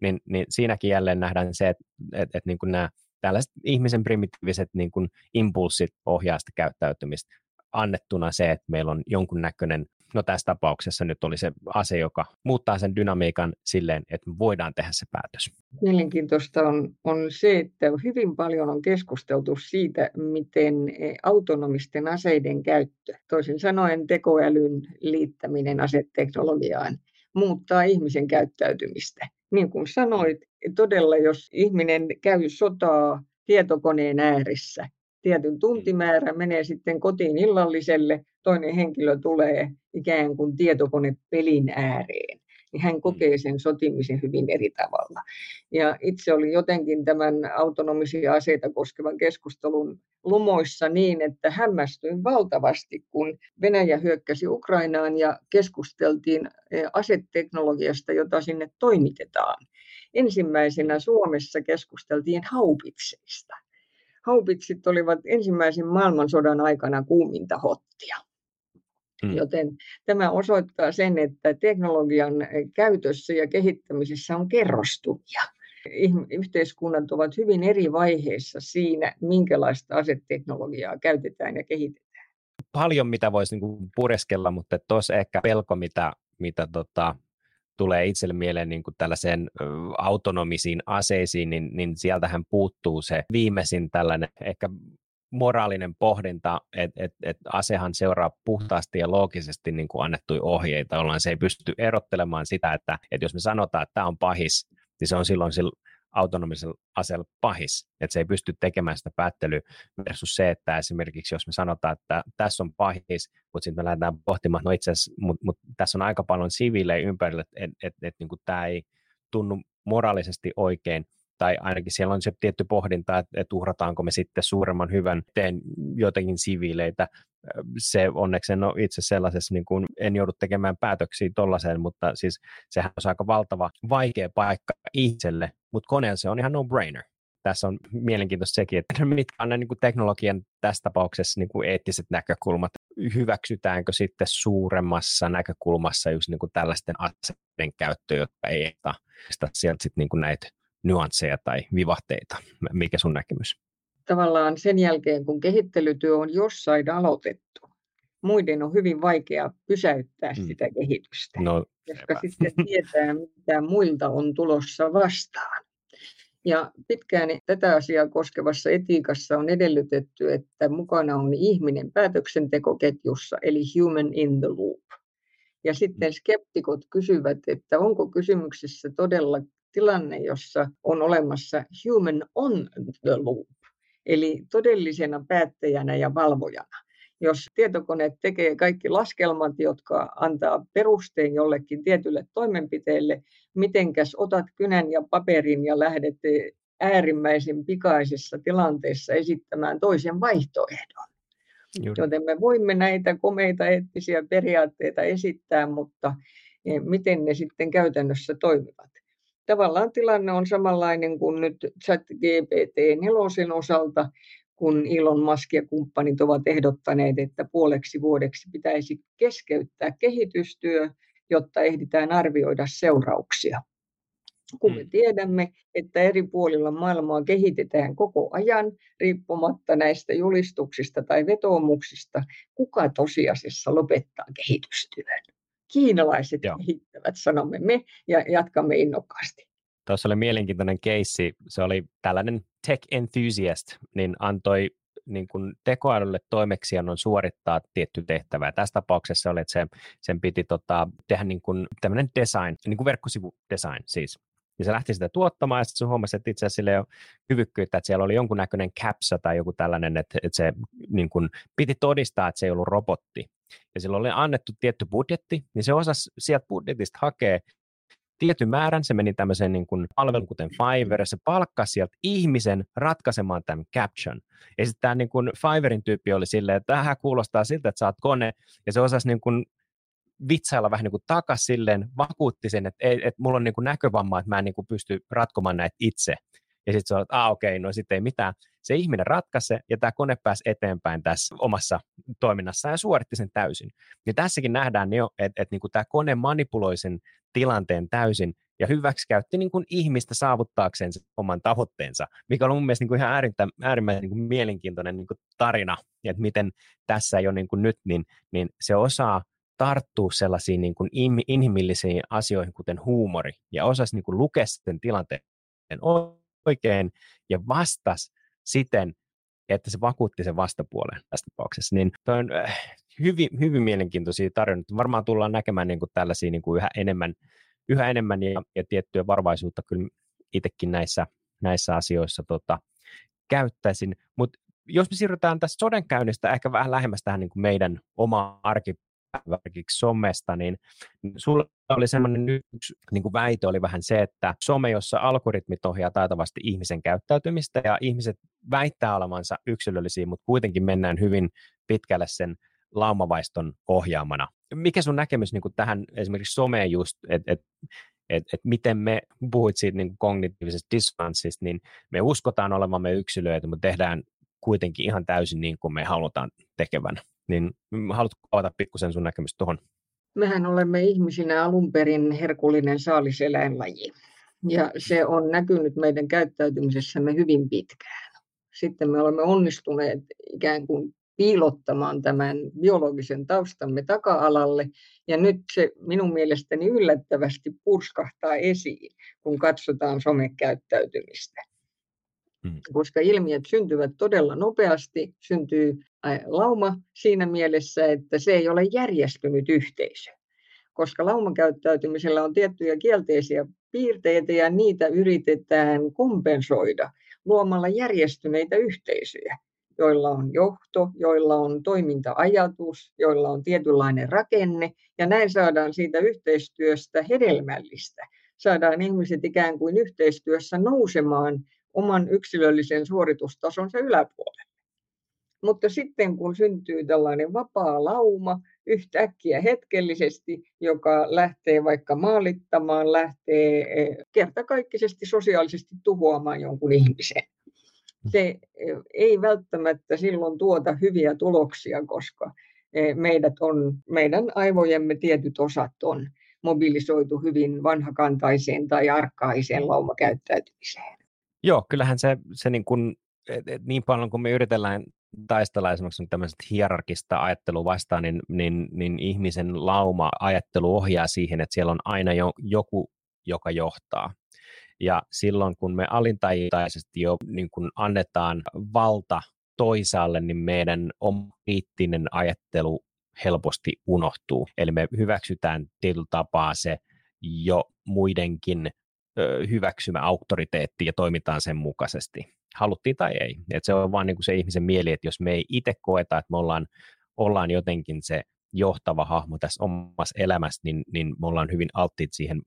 Niin, niin siinäkin jälleen nähdään se, että, että, että niin kuin nämä tällaiset ihmisen primitiiviset niin kuin impulssit ohjaa sitä käyttäytymistä annettuna se, että meillä on jonkunnäköinen no tässä tapauksessa nyt oli se ase, joka muuttaa sen dynamiikan silleen, että me voidaan tehdä se päätös. Mielenkiintoista on, on se, että hyvin paljon on keskusteltu siitä, miten autonomisten aseiden käyttö, toisin sanoen tekoälyn liittäminen aseteknologiaan, muuttaa ihmisen käyttäytymistä. Niin kuin sanoit, todella jos ihminen käy sotaa tietokoneen ääressä, tietyn tuntimäärä menee sitten kotiin illalliselle, toinen henkilö tulee ikään kuin tietokonepelin ääreen, niin hän kokee mm. sen sotimisen hyvin eri tavalla. Ja itse oli jotenkin tämän autonomisia aseita koskevan keskustelun lumoissa niin, että hämmästyin valtavasti, kun Venäjä hyökkäsi Ukrainaan ja keskusteltiin e, aseteknologiasta, jota sinne toimitetaan. Ensimmäisenä Suomessa keskusteltiin haupitseista haupitsit olivat ensimmäisen maailmansodan aikana kuuminta hottia. Hmm. Joten tämä osoittaa sen, että teknologian käytössä ja kehittämisessä on kerrostumia. Yhteiskunnat ovat hyvin eri vaiheissa siinä, minkälaista aseteknologiaa käytetään ja kehitetään. Paljon mitä voisi niinku pureskella, mutta tuossa ehkä pelko, mitä, mitä tota, tulee itselle mieleen niin kuin tällaiseen autonomisiin aseisiin, niin, niin sieltähän puuttuu se viimeisin tällainen ehkä moraalinen pohdinta, että et, et asehan seuraa puhtaasti ja loogisesti niin kuin annettuja ohjeita, jolloin se ei pysty erottelemaan sitä, että, että jos me sanotaan, että tämä on pahis, niin se on silloin sillä autonomisella aseella pahis, että se ei pysty tekemään sitä päättelyä versus se, että esimerkiksi jos me sanotaan, että tässä on pahis, mutta sitten me lähdetään pohtimaan, no itse asiassa, mutta mut tässä on aika paljon siviilejä ympärillä, että et, et, et, niin tämä ei tunnu moraalisesti oikein, tai ainakin siellä on se tietty pohdinta, että, että uhrataanko me sitten suuremman hyvän teen jotenkin siviileitä. Se onneksi en ole itse sellaisessa, niin kuin, en joudu tekemään päätöksiä tollaiseen, mutta siis sehän on aika valtava vaikea paikka itselle, mutta koneella se on ihan no-brainer. Tässä on mielenkiintoista sekin, että mitkä on ne niin kuin teknologian tässä tapauksessa niin kuin eettiset näkökulmat. Hyväksytäänkö sitten suuremmassa näkökulmassa just niin kuin tällaisten aseiden käyttö, jotka ei sieltä sitten niin kuin näitä nyansseja tai vivahteita? Mikä sun näkemys? Tavallaan sen jälkeen, kun kehittelytyö on jossain aloitettu, muiden on hyvin vaikea pysäyttää mm. sitä kehitystä, no, koska sitten tietää, mitä muilta on tulossa vastaan. Ja pitkään tätä asiaa koskevassa etiikassa on edellytetty, että mukana on ihminen päätöksentekoketjussa, eli human in the loop. Ja sitten mm. skeptikot kysyvät, että onko kysymyksessä todella tilanne, jossa on olemassa human on the loop, eli todellisena päättäjänä ja valvojana. Jos tietokone tekee kaikki laskelmat, jotka antaa perusteen jollekin tietylle toimenpiteelle, mitenkäs otat kynän ja paperin ja lähdet äärimmäisen pikaisessa tilanteessa esittämään toisen vaihtoehdon. Juuri. Joten me voimme näitä komeita eettisiä periaatteita esittää, mutta eh, miten ne sitten käytännössä toimivat tavallaan tilanne on samanlainen kuin nyt ChatGPT-4 osalta, kun Elon Musk ja kumppanit ovat ehdottaneet, että puoleksi vuodeksi pitäisi keskeyttää kehitystyö, jotta ehditään arvioida seurauksia. Kun me mm. tiedämme, että eri puolilla maailmaa kehitetään koko ajan, riippumatta näistä julistuksista tai vetoomuksista, kuka tosiasiassa lopettaa kehitystyön? Kiinalaiset Joo. kehittävät, sanomme me, ja jatkamme innokkaasti. Tuossa oli mielenkiintoinen keissi. Se oli tällainen tech enthusiast, niin antoi niin kuin tekoälylle toimeksiannon suorittaa tietty tehtävä. Ja tässä tapauksessa oli, että se, sen piti tota, tehdä niin kuin tämmöinen design, niin kuin verkkosivudesign siis. Ja se lähti sitä tuottamaan, ja sitten se huomasi, että itse asiassa sillä ei ole hyvyykkyyttä, että siellä oli jonkunnäköinen capsa tai joku tällainen, että, että se niin kuin, piti todistaa, että se ei ollut robotti ja sillä oli annettu tietty budjetti, niin se osasi sieltä budjetista hakea tietyn määrän, se meni tämmöiseen niin kuin palvelun kuten Fiverr, se palkkasi sieltä ihmisen ratkaisemaan tämän caption. Ja sitten tämä niin kuin Fiverrin tyyppi oli silleen, että tähän kuulostaa siltä, että oot kone, ja se osasi niin kuin vitsailla vähän niin kuin takas silleen, vakuutti sen, että, että mulla on niin kuin näkövamma, että mä en niin kuin pysty ratkomaan näitä itse. Ja sitten se on, että ah, okei, okay, no sitten ei mitään. Se ihminen ratkaisi ja tämä kone pääsi eteenpäin tässä omassa toiminnassaan ja suoritti sen täysin. Ja tässäkin nähdään jo, että, niin kuin tämä kone manipuloi sen tilanteen täysin ja hyväksikäytti niin kuin ihmistä saavuttaakseen sen oman tavoitteensa, mikä on mun mielestä niin kuin ihan äärimmäisen, äärimmäisen niin kuin mielenkiintoinen niin kuin tarina, että miten tässä jo niin kuin nyt, niin, niin se osaa tarttua sellaisiin niin kuin inhimillisiin asioihin, kuten huumori, ja osasi niin kuin lukea sen tilanteen oikein ja vastasi siten, että se vakuutti sen vastapuolen tässä tapauksessa. Niin toi on äh, hyvin, hyvin mielenkiintoisia tarinoita. Varmaan tullaan näkemään niin kuin tällaisia niin kuin yhä enemmän, yhä enemmän ja, ja tiettyä varovaisuutta kyllä itsekin näissä, näissä asioissa tota, käyttäisin. Mutta jos me siirrytään tästä sodenkäynnistä ehkä vähän lähemmäs tähän niin kuin meidän oma arki, esimerkiksi somesta, niin sulla oli semmoinen yksi niin kuin väite oli vähän se, että some, jossa algoritmit ohjaa taitavasti ihmisen käyttäytymistä ja ihmiset väittää olevansa yksilöllisiä, mutta kuitenkin mennään hyvin pitkälle sen laumavaiston ohjaamana. Mikä sun näkemys niin kuin tähän esimerkiksi someen just, että et, et, et miten me, puhuit siitä niin kognitiivisesta dissonanssista, niin me uskotaan olevamme yksilöitä, mutta tehdään kuitenkin ihan täysin niin kuin me halutaan tekevän niin haluatko avata pikkusen sun näkemys tuohon? Mehän olemme ihmisinä alun perin herkullinen saaliseläinlaji. Ja se on näkynyt meidän käyttäytymisessämme hyvin pitkään. Sitten me olemme onnistuneet ikään kuin piilottamaan tämän biologisen taustamme taka-alalle. Ja nyt se minun mielestäni yllättävästi purskahtaa esiin, kun katsotaan somekäyttäytymistä. Hmm. koska ilmiöt syntyvät todella nopeasti, syntyy lauma siinä mielessä, että se ei ole järjestynyt yhteisö, koska laumakäyttäytymisellä on tiettyjä kielteisiä piirteitä ja niitä yritetään kompensoida luomalla järjestyneitä yhteisöjä joilla on johto, joilla on toiminta-ajatus, joilla on tietynlainen rakenne, ja näin saadaan siitä yhteistyöstä hedelmällistä. Saadaan ihmiset ikään kuin yhteistyössä nousemaan oman yksilöllisen suoritustasonsa yläpuolelle. Mutta sitten kun syntyy tällainen vapaa lauma yhtäkkiä hetkellisesti, joka lähtee vaikka maalittamaan, lähtee eh, kertakaikkisesti sosiaalisesti tuhoamaan jonkun ihmisen, se ei välttämättä silloin tuota hyviä tuloksia, koska e, meidät on, meidän aivojemme tietyt osat on mobilisoitu hyvin vanhakantaiseen tai arkaiseen laumakäyttäytymiseen. Joo, kyllähän se, se niin, kuin, niin paljon kuin me yritellään taistella esimerkiksi tämmöistä hierarkista ajattelua vastaan, niin, niin, niin ihmisen lauma-ajattelu ohjaa siihen, että siellä on aina jo, joku, joka johtaa. Ja silloin kun me alintajitaisesti jo niin kun annetaan valta toisaalle, niin meidän oma kriittinen ajattelu helposti unohtuu. Eli me hyväksytään tietyllä tapaa se jo muidenkin hyväksymä auktoriteetti ja toimitaan sen mukaisesti. Haluttiin tai ei. Et se on vaan niin kuin se ihmisen mieli, että jos me ei itse koeta, että me ollaan, ollaan jotenkin se johtava hahmo tässä omassa elämässä, niin, niin me ollaan hyvin alttiit siihen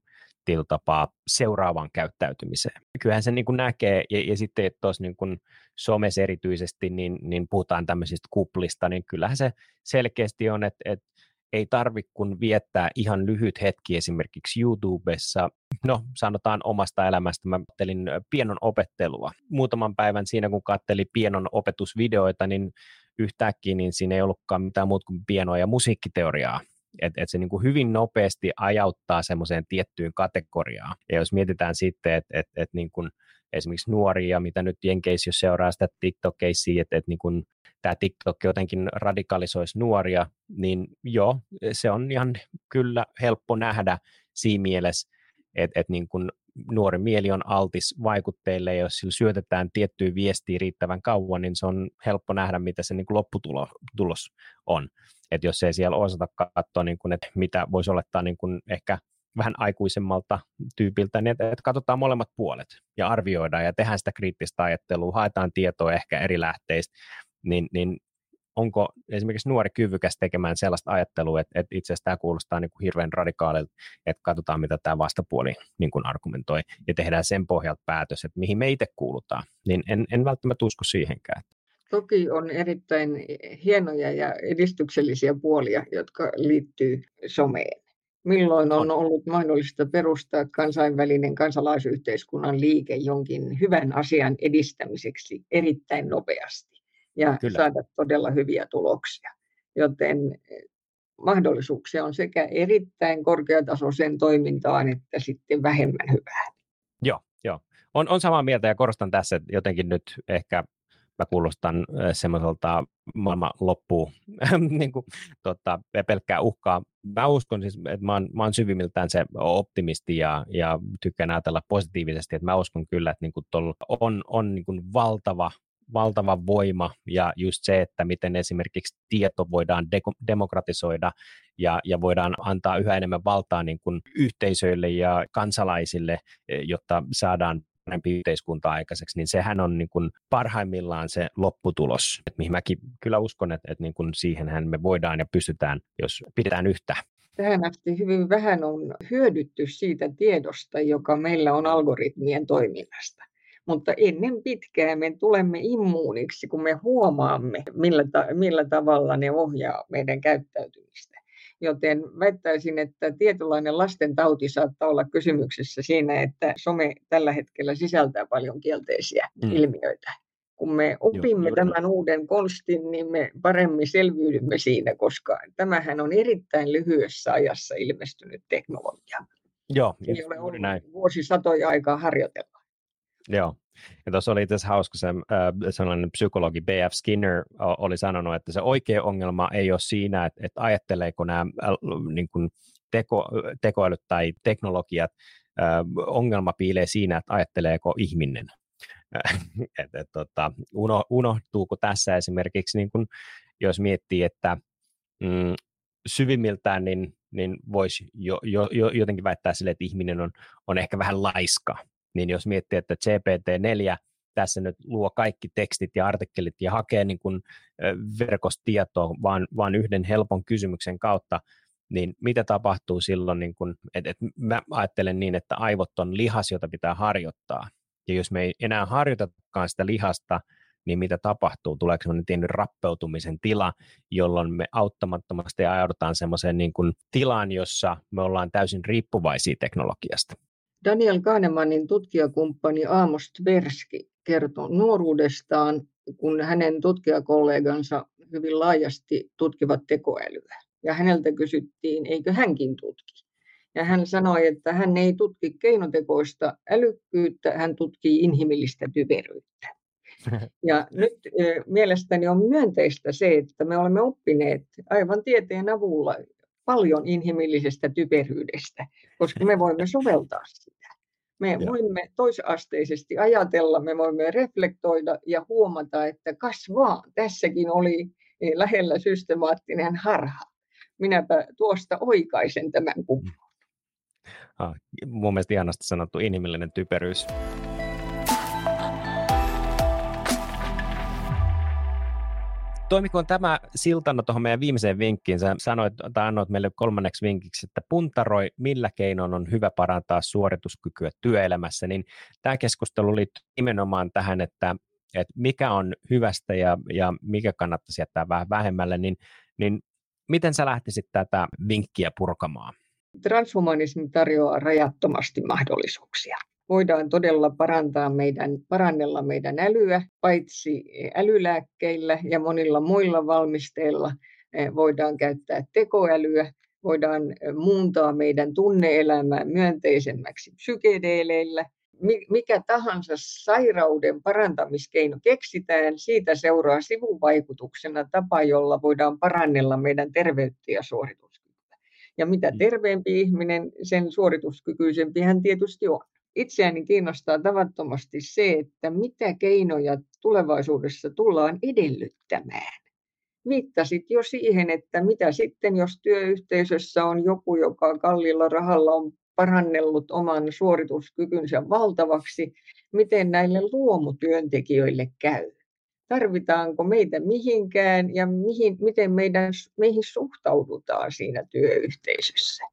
tapaa seuraavaan käyttäytymiseen. Kyllähän se niin näkee, ja, ja sitten tuossa niin somessa erityisesti, niin, niin puhutaan tämmöisistä kuplista, niin kyllähän se selkeästi on, että, että ei tarvitse kun viettää ihan lyhyt hetki esimerkiksi YouTubessa, no sanotaan omasta elämästä, mä kattelin pienon opettelua. Muutaman päivän siinä, kun kattelin pienon opetusvideoita, niin yhtäkkiä niin siinä ei ollutkaan mitään muuta kuin pienoa ja musiikkiteoriaa että et se niin kuin hyvin nopeasti ajauttaa semmoiseen tiettyyn kategoriaan. Ja jos mietitään sitten, että et, et niin esimerkiksi nuoria, mitä nyt Jenkeissä jos seuraa sitä TikTok-keissiä, että et niin tämä TikTok jotenkin radikalisoisi nuoria, niin joo, se on ihan kyllä helppo nähdä siinä mielessä, että et niin nuori mieli on altis vaikutteille, ja jos sillä syötetään tiettyä viestiä riittävän kauan, niin se on helppo nähdä, mitä se niin kuin lopputulos on. Että jos ei siellä osata katsoa, niin kuin, että mitä voisi olettaa niin kuin ehkä vähän aikuisemmalta tyypiltä, niin että, että katsotaan molemmat puolet ja arvioidaan ja tehdään sitä kriittistä ajattelua, haetaan tietoa ehkä eri lähteistä, niin, niin onko esimerkiksi nuori kyvykäs tekemään sellaista ajattelua, että, että itse asiassa tämä kuulostaa niin kuin hirveän radikaalilta, että katsotaan, mitä tämä vastapuoli niin kuin argumentoi, ja tehdään sen pohjalta päätös, että mihin me itse kuulutaan, niin en, en välttämättä usko siihenkään. Toki on erittäin hienoja ja edistyksellisiä puolia, jotka liittyy someen. Milloin on ollut mahdollista perustaa kansainvälinen kansalaisyhteiskunnan liike jonkin hyvän asian edistämiseksi erittäin nopeasti ja Kyllä. saada todella hyviä tuloksia. Joten eh, mahdollisuuksia on sekä erittäin korkeatasoiseen toimintaan että sitten vähemmän hyvää. Joo, joo. On, on samaa mieltä ja korostan tässä, että jotenkin nyt ehkä mä kuulostan semmoiselta maailman loppuun niin kuin, tota, pelkkää uhkaa. Mä uskon siis, että mä oon, mä oon syvimmiltään se optimisti ja, ja tykkään ajatella positiivisesti, että mä uskon kyllä, että niin kuin on, on niin kuin valtava valtava voima ja just se, että miten esimerkiksi tieto voidaan de- demokratisoida ja, ja voidaan antaa yhä enemmän valtaa niin kuin yhteisöille ja kansalaisille, e, jotta saadaan parempi yhteiskunta aikaiseksi, niin sehän on niin kuin parhaimmillaan se lopputulos, että mihin mäkin kyllä uskon, että, että niin kuin siihenhän me voidaan ja pystytään, jos pidetään yhtä. Tähän asti hyvin vähän on hyödytty siitä tiedosta, joka meillä on algoritmien toiminnasta mutta ennen pitkää me tulemme immuuniksi, kun me huomaamme, millä, ta- millä tavalla ne ohjaa meidän käyttäytymistä. Joten väittäisin, että tietynlainen lasten tauti saattaa olla kysymyksessä siinä, että some tällä hetkellä sisältää paljon kielteisiä mm. ilmiöitä. Kun me opimme Joo, tämän uuden konstin, niin me paremmin selviydymme siinä, koska tämähän on erittäin lyhyessä ajassa ilmestynyt teknologia. Joo, ei ole ollut näin. vuosisatoja aikaa harjoitella. Joo. Ja tuossa oli itse hauska se äh, sellainen psykologi B.F. Skinner oli sanonut, että se oikea ongelma ei ole siinä, että, että ajatteleeko nämä äh, niin kuin teko, tekoälyt tai teknologiat, äh, ongelma piilee siinä, että ajatteleeko ihminen. et, et, tota, uno, unohtuuko tässä esimerkiksi, niin kun, jos miettii, että mm, syvimmiltään niin, niin voisi jo, jo, jo, jotenkin väittää sille, että ihminen on, on ehkä vähän laiska. Niin jos miettii, että GPT-4 tässä nyt luo kaikki tekstit ja artikkelit ja hakee niin kuin verkostietoa vaan, vaan yhden helpon kysymyksen kautta, niin mitä tapahtuu silloin, niin kun, et, et mä ajattelen niin, että aivot on lihas, jota pitää harjoittaa. Ja jos me ei enää harjoitakaan sitä lihasta, niin mitä tapahtuu? Tuleeko sellainen tietyn rappeutumisen tila, jolloin me auttamattomasti ajaudutaan sellaiseen niin kuin tilaan, jossa me ollaan täysin riippuvaisia teknologiasta? Daniel Kahnemanin tutkijakumppani Amos Tversky kertoo nuoruudestaan, kun hänen tutkijakollegansa hyvin laajasti tutkivat tekoälyä. Ja häneltä kysyttiin, eikö hänkin tutki. Ja hän sanoi, että hän ei tutki keinotekoista älykkyyttä, hän tutkii inhimillistä typeryyttä. Ja nyt mielestäni on myönteistä se, että me olemme oppineet aivan tieteen avulla paljon inhimillisestä typeryydestä, koska me voimme soveltaa sitä. Me voimme toisasteisesti ajatella, me voimme reflektoida ja huomata, että kasvaa, tässäkin oli lähellä systemaattinen harha. Minäpä tuosta oikaisen tämän kuvan. Ah, mun mielestä ihanasti sanottu inhimillinen typeryys. Toimikoon tämä siltana tuohon meidän viimeiseen vinkkiin. Sä sanoit tai annoit meille kolmanneksi vinkiksi, että puntaroi, millä keinoin on hyvä parantaa suorituskykyä työelämässä. Niin tämä keskustelu liittyy nimenomaan tähän, että, että mikä on hyvästä ja, ja mikä kannattaisi jättää vähän vähemmälle. Niin, niin miten sä lähtisit tätä vinkkiä purkamaan? Transhumanismi tarjoaa rajattomasti mahdollisuuksia voidaan todella parantaa meidän, parannella meidän älyä, paitsi älylääkkeillä ja monilla muilla valmisteilla eh, voidaan käyttää tekoälyä, voidaan eh, muuntaa meidän tunneelämää myönteisemmäksi psykedeeleillä. Mikä tahansa sairauden parantamiskeino keksitään, siitä seuraa sivuvaikutuksena tapa, jolla voidaan parannella meidän terveyttä ja suorituskykyä. Ja mitä mm. terveempi ihminen, sen suorituskykyisempi hän tietysti on itseäni kiinnostaa tavattomasti se, että mitä keinoja tulevaisuudessa tullaan edellyttämään. Viittasit jo siihen, että mitä sitten, jos työyhteisössä on joku, joka kallilla rahalla on parannellut oman suorituskykynsä valtavaksi, miten näille luomutyöntekijöille käy? Tarvitaanko meitä mihinkään ja mihin, miten meidän, meihin suhtaudutaan siinä työyhteisössä?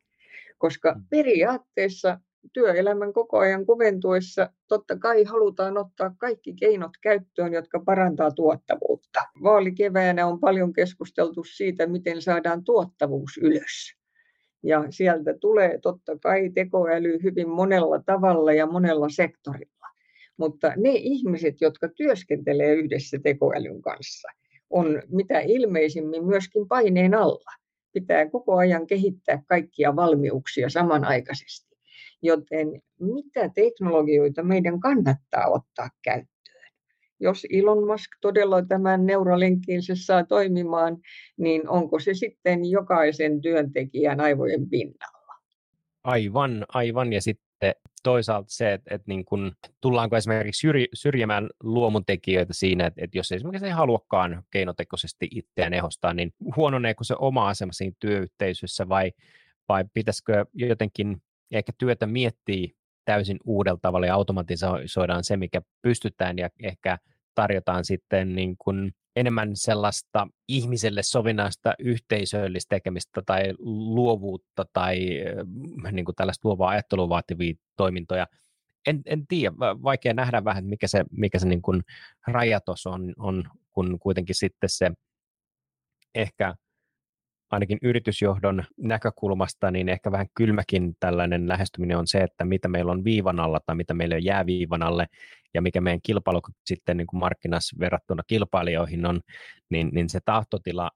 Koska mm. periaatteessa työelämän koko ajan kuventuessa totta kai halutaan ottaa kaikki keinot käyttöön, jotka parantaa tuottavuutta. Vaalikeväänä on paljon keskusteltu siitä, miten saadaan tuottavuus ylös. Ja sieltä tulee totta kai tekoäly hyvin monella tavalla ja monella sektorilla. Mutta ne ihmiset, jotka työskentelee yhdessä tekoälyn kanssa, on mitä ilmeisimmin myöskin paineen alla. Pitää koko ajan kehittää kaikkia valmiuksia samanaikaisesti. Joten mitä teknologioita meidän kannattaa ottaa käyttöön? Jos Elon Musk todella tämän Neuralinkinsä saa toimimaan, niin onko se sitten jokaisen työntekijän aivojen pinnalla? Aivan, aivan. Ja sitten toisaalta se, että, että niin kun, tullaanko esimerkiksi syrjimään luomuntekijöitä siinä, että, että jos esimerkiksi ei haluakaan keinotekoisesti itseään ehostaa, niin huononeeko se oma asema siinä työyhteisössä vai, vai pitäisikö jotenkin ehkä työtä miettii täysin uudella tavalla ja automatisoidaan se, mikä pystytään ja ehkä tarjotaan sitten niin kuin enemmän sellaista ihmiselle sovinnaista yhteisöllistä tekemistä tai luovuutta tai äh, niin kuin tällaista luovaa ajattelua vaativia toimintoja. En, en tiedä, vaikea nähdä vähän, mikä se, mikä se niin kuin rajatos on, on, kun kuitenkin sitten se ehkä ainakin yritysjohdon näkökulmasta, niin ehkä vähän kylmäkin tällainen lähestyminen on se, että mitä meillä on viivan alla tai mitä meillä jää viivan alle ja mikä meidän kilpailu sitten niin kuin markkinassa verrattuna kilpailijoihin on, niin, niin se tahtotila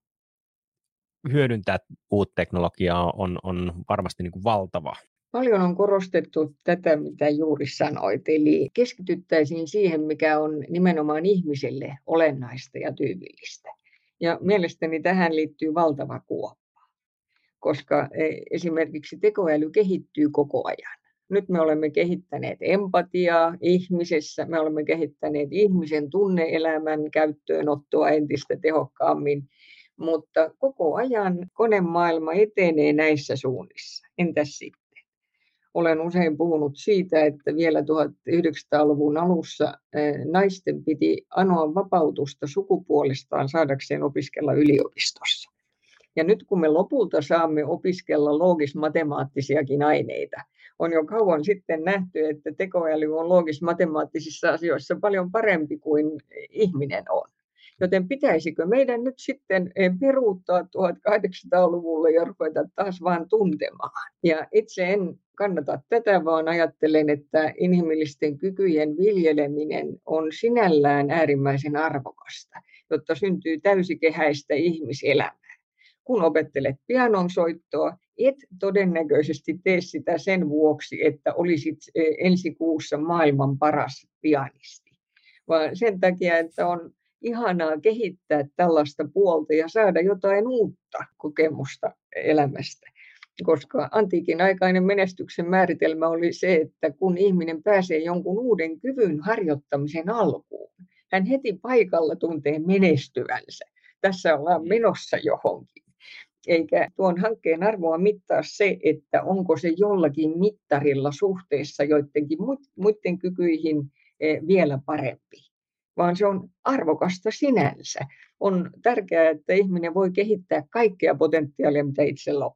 hyödyntää uutta teknologiaa on, on varmasti niin kuin valtava. Paljon on korostettu tätä, mitä juuri sanoit, eli keskityttäisiin siihen, mikä on nimenomaan ihmiselle olennaista ja tyypillistä. Ja mielestäni tähän liittyy valtava kuoppa, koska e, esimerkiksi tekoäly kehittyy koko ajan. Nyt me olemme kehittäneet empatiaa ihmisessä, me olemme kehittäneet ihmisen tunneelämän käyttöönottoa entistä tehokkaammin, mutta koko ajan konemaailma etenee näissä suunnissa. Entäs sitten? Olen usein puhunut siitä, että vielä 1900-luvun alussa naisten piti anoa vapautusta sukupuolestaan saadakseen opiskella yliopistossa. Ja nyt kun me lopulta saamme opiskella loogis-matemaattisiakin aineita, on jo kauan sitten nähty, että tekoäly on loogis-matemaattisissa asioissa paljon parempi kuin ihminen on. Joten pitäisikö meidän nyt sitten eh, peruuttaa 1800-luvulle ja ruveta taas vaan tuntemaan? Ja itse en kannata tätä, vaan ajattelen, että inhimillisten kykyjen viljeleminen on sinällään äärimmäisen arvokasta, jotta syntyy täysikehäistä ihmiselämää. Kun opettelet pianon soittoa, et todennäköisesti tee sitä sen vuoksi, että olisit eh, ensi kuussa maailman paras pianisti, vaan sen takia, että on ihanaa kehittää tällaista puolta ja saada jotain uutta kokemusta elämästä. Koska antiikin aikainen menestyksen määritelmä oli se, että kun ihminen pääsee jonkun uuden kyvyn harjoittamisen alkuun, hän heti paikalla tuntee menestyvänsä. Tässä ollaan mm. menossa johonkin. Eikä tuon hankkeen arvoa mittaa se, että onko se jollakin mittarilla suhteessa joidenkin muiden kykyihin eh, vielä parempi vaan se on arvokasta sinänsä. On tärkeää, että ihminen voi kehittää kaikkea potentiaalia, mitä itsellä on.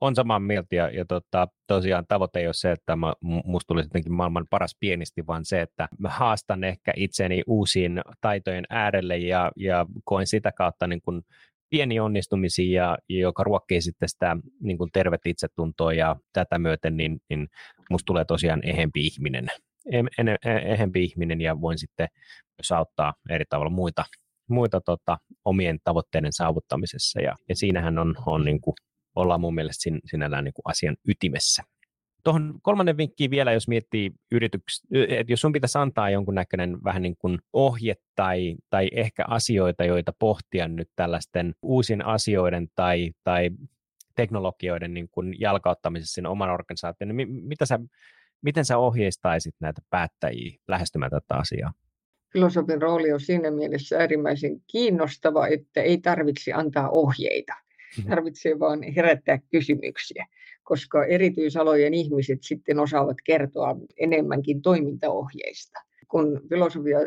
On samaa mieltä ja, ja tota, tosiaan tavoite ei ole se, että mä, musta tulisi jotenkin maailman paras pienisti, vaan se, että mä haastan ehkä itseni uusiin taitojen äärelle ja, ja koen sitä kautta niin kuin pieni onnistumisia, ja, joka ruokkii sitten sitä niin kuin tervettä itsetuntoa ja tätä myöten, niin, niin musta tulee tosiaan ehempi ihminen ehempi ihminen ja voin sitten myös auttaa eri tavalla muita, muita tota, omien tavoitteiden saavuttamisessa ja, ja siinähän on, on niin kuin, ollaan mun mielestä sin, sinällään niin kuin asian ytimessä. Tuohon kolmannen vinkkiin vielä, jos miettii yrityks, että jos sun pitäisi antaa jonkunnäköinen vähän niin kuin ohje tai, tai ehkä asioita, joita pohtia nyt tällaisten uusien asioiden tai, tai teknologioiden niin kuin jalkauttamisessa sinne oman organisaation, niin mitä sä Miten sä ohjeistaisit näitä päättäjiä lähestymään tätä asiaa? Filosofin rooli on siinä mielessä äärimmäisen kiinnostava, että ei tarvitse antaa ohjeita. Mm-hmm. Tarvitsee vain herättää kysymyksiä, koska erityisalojen ihmiset sitten osaavat kertoa enemmänkin toimintaohjeista. Kun filosofia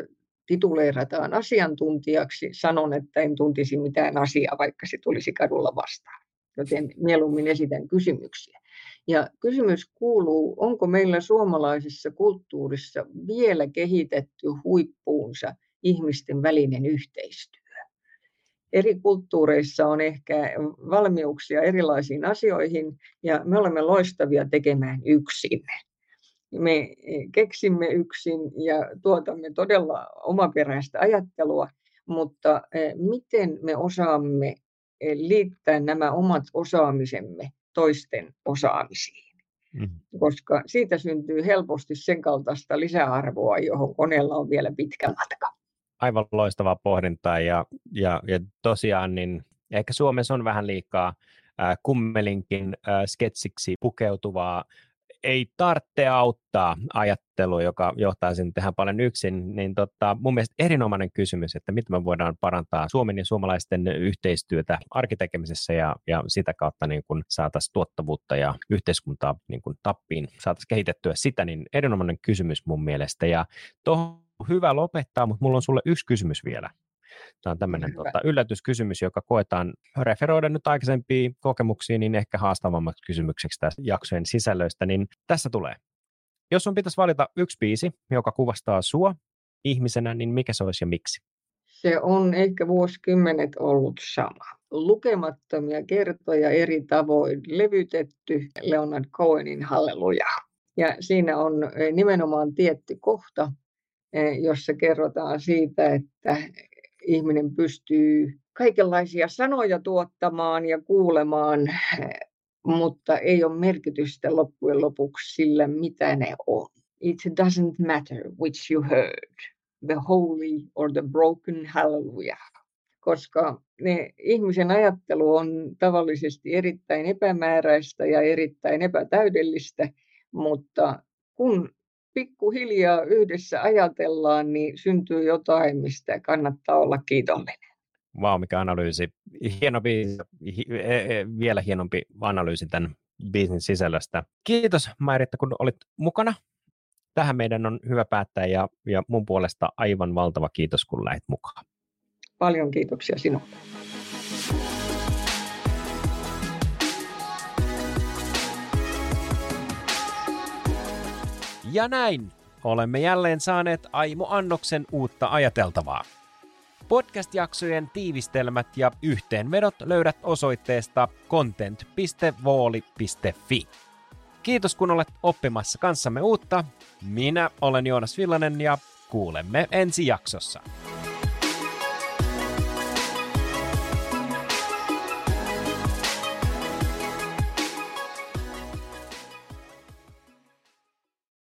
tituleerataan asiantuntijaksi, sanon, että en tuntisi mitään asiaa, vaikka se tulisi kadulla vastaan. Joten mieluummin esitän kysymyksiä. Ja kysymys kuuluu, onko meillä suomalaisessa kulttuurissa vielä kehitetty huippuunsa ihmisten välinen yhteistyö? Eri kulttuureissa on ehkä valmiuksia erilaisiin asioihin ja me olemme loistavia tekemään yksin. Me keksimme yksin ja tuotamme todella omaperäistä ajattelua, mutta eh, miten me osaamme eh, liittää nämä omat osaamisemme toisten osaamisiin. Mm. Koska siitä syntyy helposti sen kaltaista lisäarvoa, johon koneella on vielä pitkä matka. Aivan loistavaa pohdintaa ja, ja, ja tosiaan niin ehkä Suomessa on vähän liikaa kummelinkin sketsiksi pukeutuvaa ei tarvitse auttaa ajattelu, joka johtaa sinne tehdä paljon yksin, niin tota, mun mielestä erinomainen kysymys, että miten me voidaan parantaa Suomen ja suomalaisten yhteistyötä arkitekemisessä ja, ja sitä kautta niin kun saataisiin tuottavuutta ja yhteiskuntaa niin kun tappiin, saataisiin kehitettyä sitä, niin erinomainen kysymys mun mielestä. Ja tuohon hyvä lopettaa, mutta mulla on sulle yksi kysymys vielä. Tämä on tämmöinen tota, yllätyskysymys, joka koetaan referoida nyt aikaisempiin kokemuksiin, niin ehkä haastavammaksi kysymykseksi tästä jaksojen sisällöistä, niin tässä tulee. Jos sun pitäisi valita yksi biisi, joka kuvastaa sua ihmisenä, niin mikä se olisi ja miksi? Se on ehkä vuosikymmenet ollut sama. Lukemattomia kertoja eri tavoin levytetty Leonard Cohenin Halleluja. Ja siinä on eh, nimenomaan tietty kohta, eh, jossa kerrotaan siitä, että ihminen pystyy kaikenlaisia sanoja tuottamaan ja kuulemaan, mutta ei ole merkitystä loppujen lopuksi sillä, mitä ne on. It doesn't matter which you heard, the holy or the broken hallelujah, koska ne ihmisen ajattelu on tavallisesti erittäin epämääräistä ja erittäin epätäydellistä, mutta kun pikkuhiljaa yhdessä ajatellaan, niin syntyy jotain, mistä kannattaa olla kiitollinen. Vau, wow, mikä analyysi. Hieno biisi, e, e, vielä hienompi analyysi tämän biisin sisällöstä. Kiitos Mairitta, kun olit mukana. Tähän meidän on hyvä päättää ja, ja mun puolesta aivan valtava kiitos, kun lähit mukaan. Paljon kiitoksia sinulle. Ja näin olemme jälleen saaneet Aimo Annoksen uutta ajateltavaa. Podcast-jaksojen tiivistelmät ja yhteenvedot löydät osoitteesta content.vooli.fi. Kiitos kun olet oppimassa kanssamme uutta. Minä olen Joonas Villanen ja kuulemme ensi jaksossa.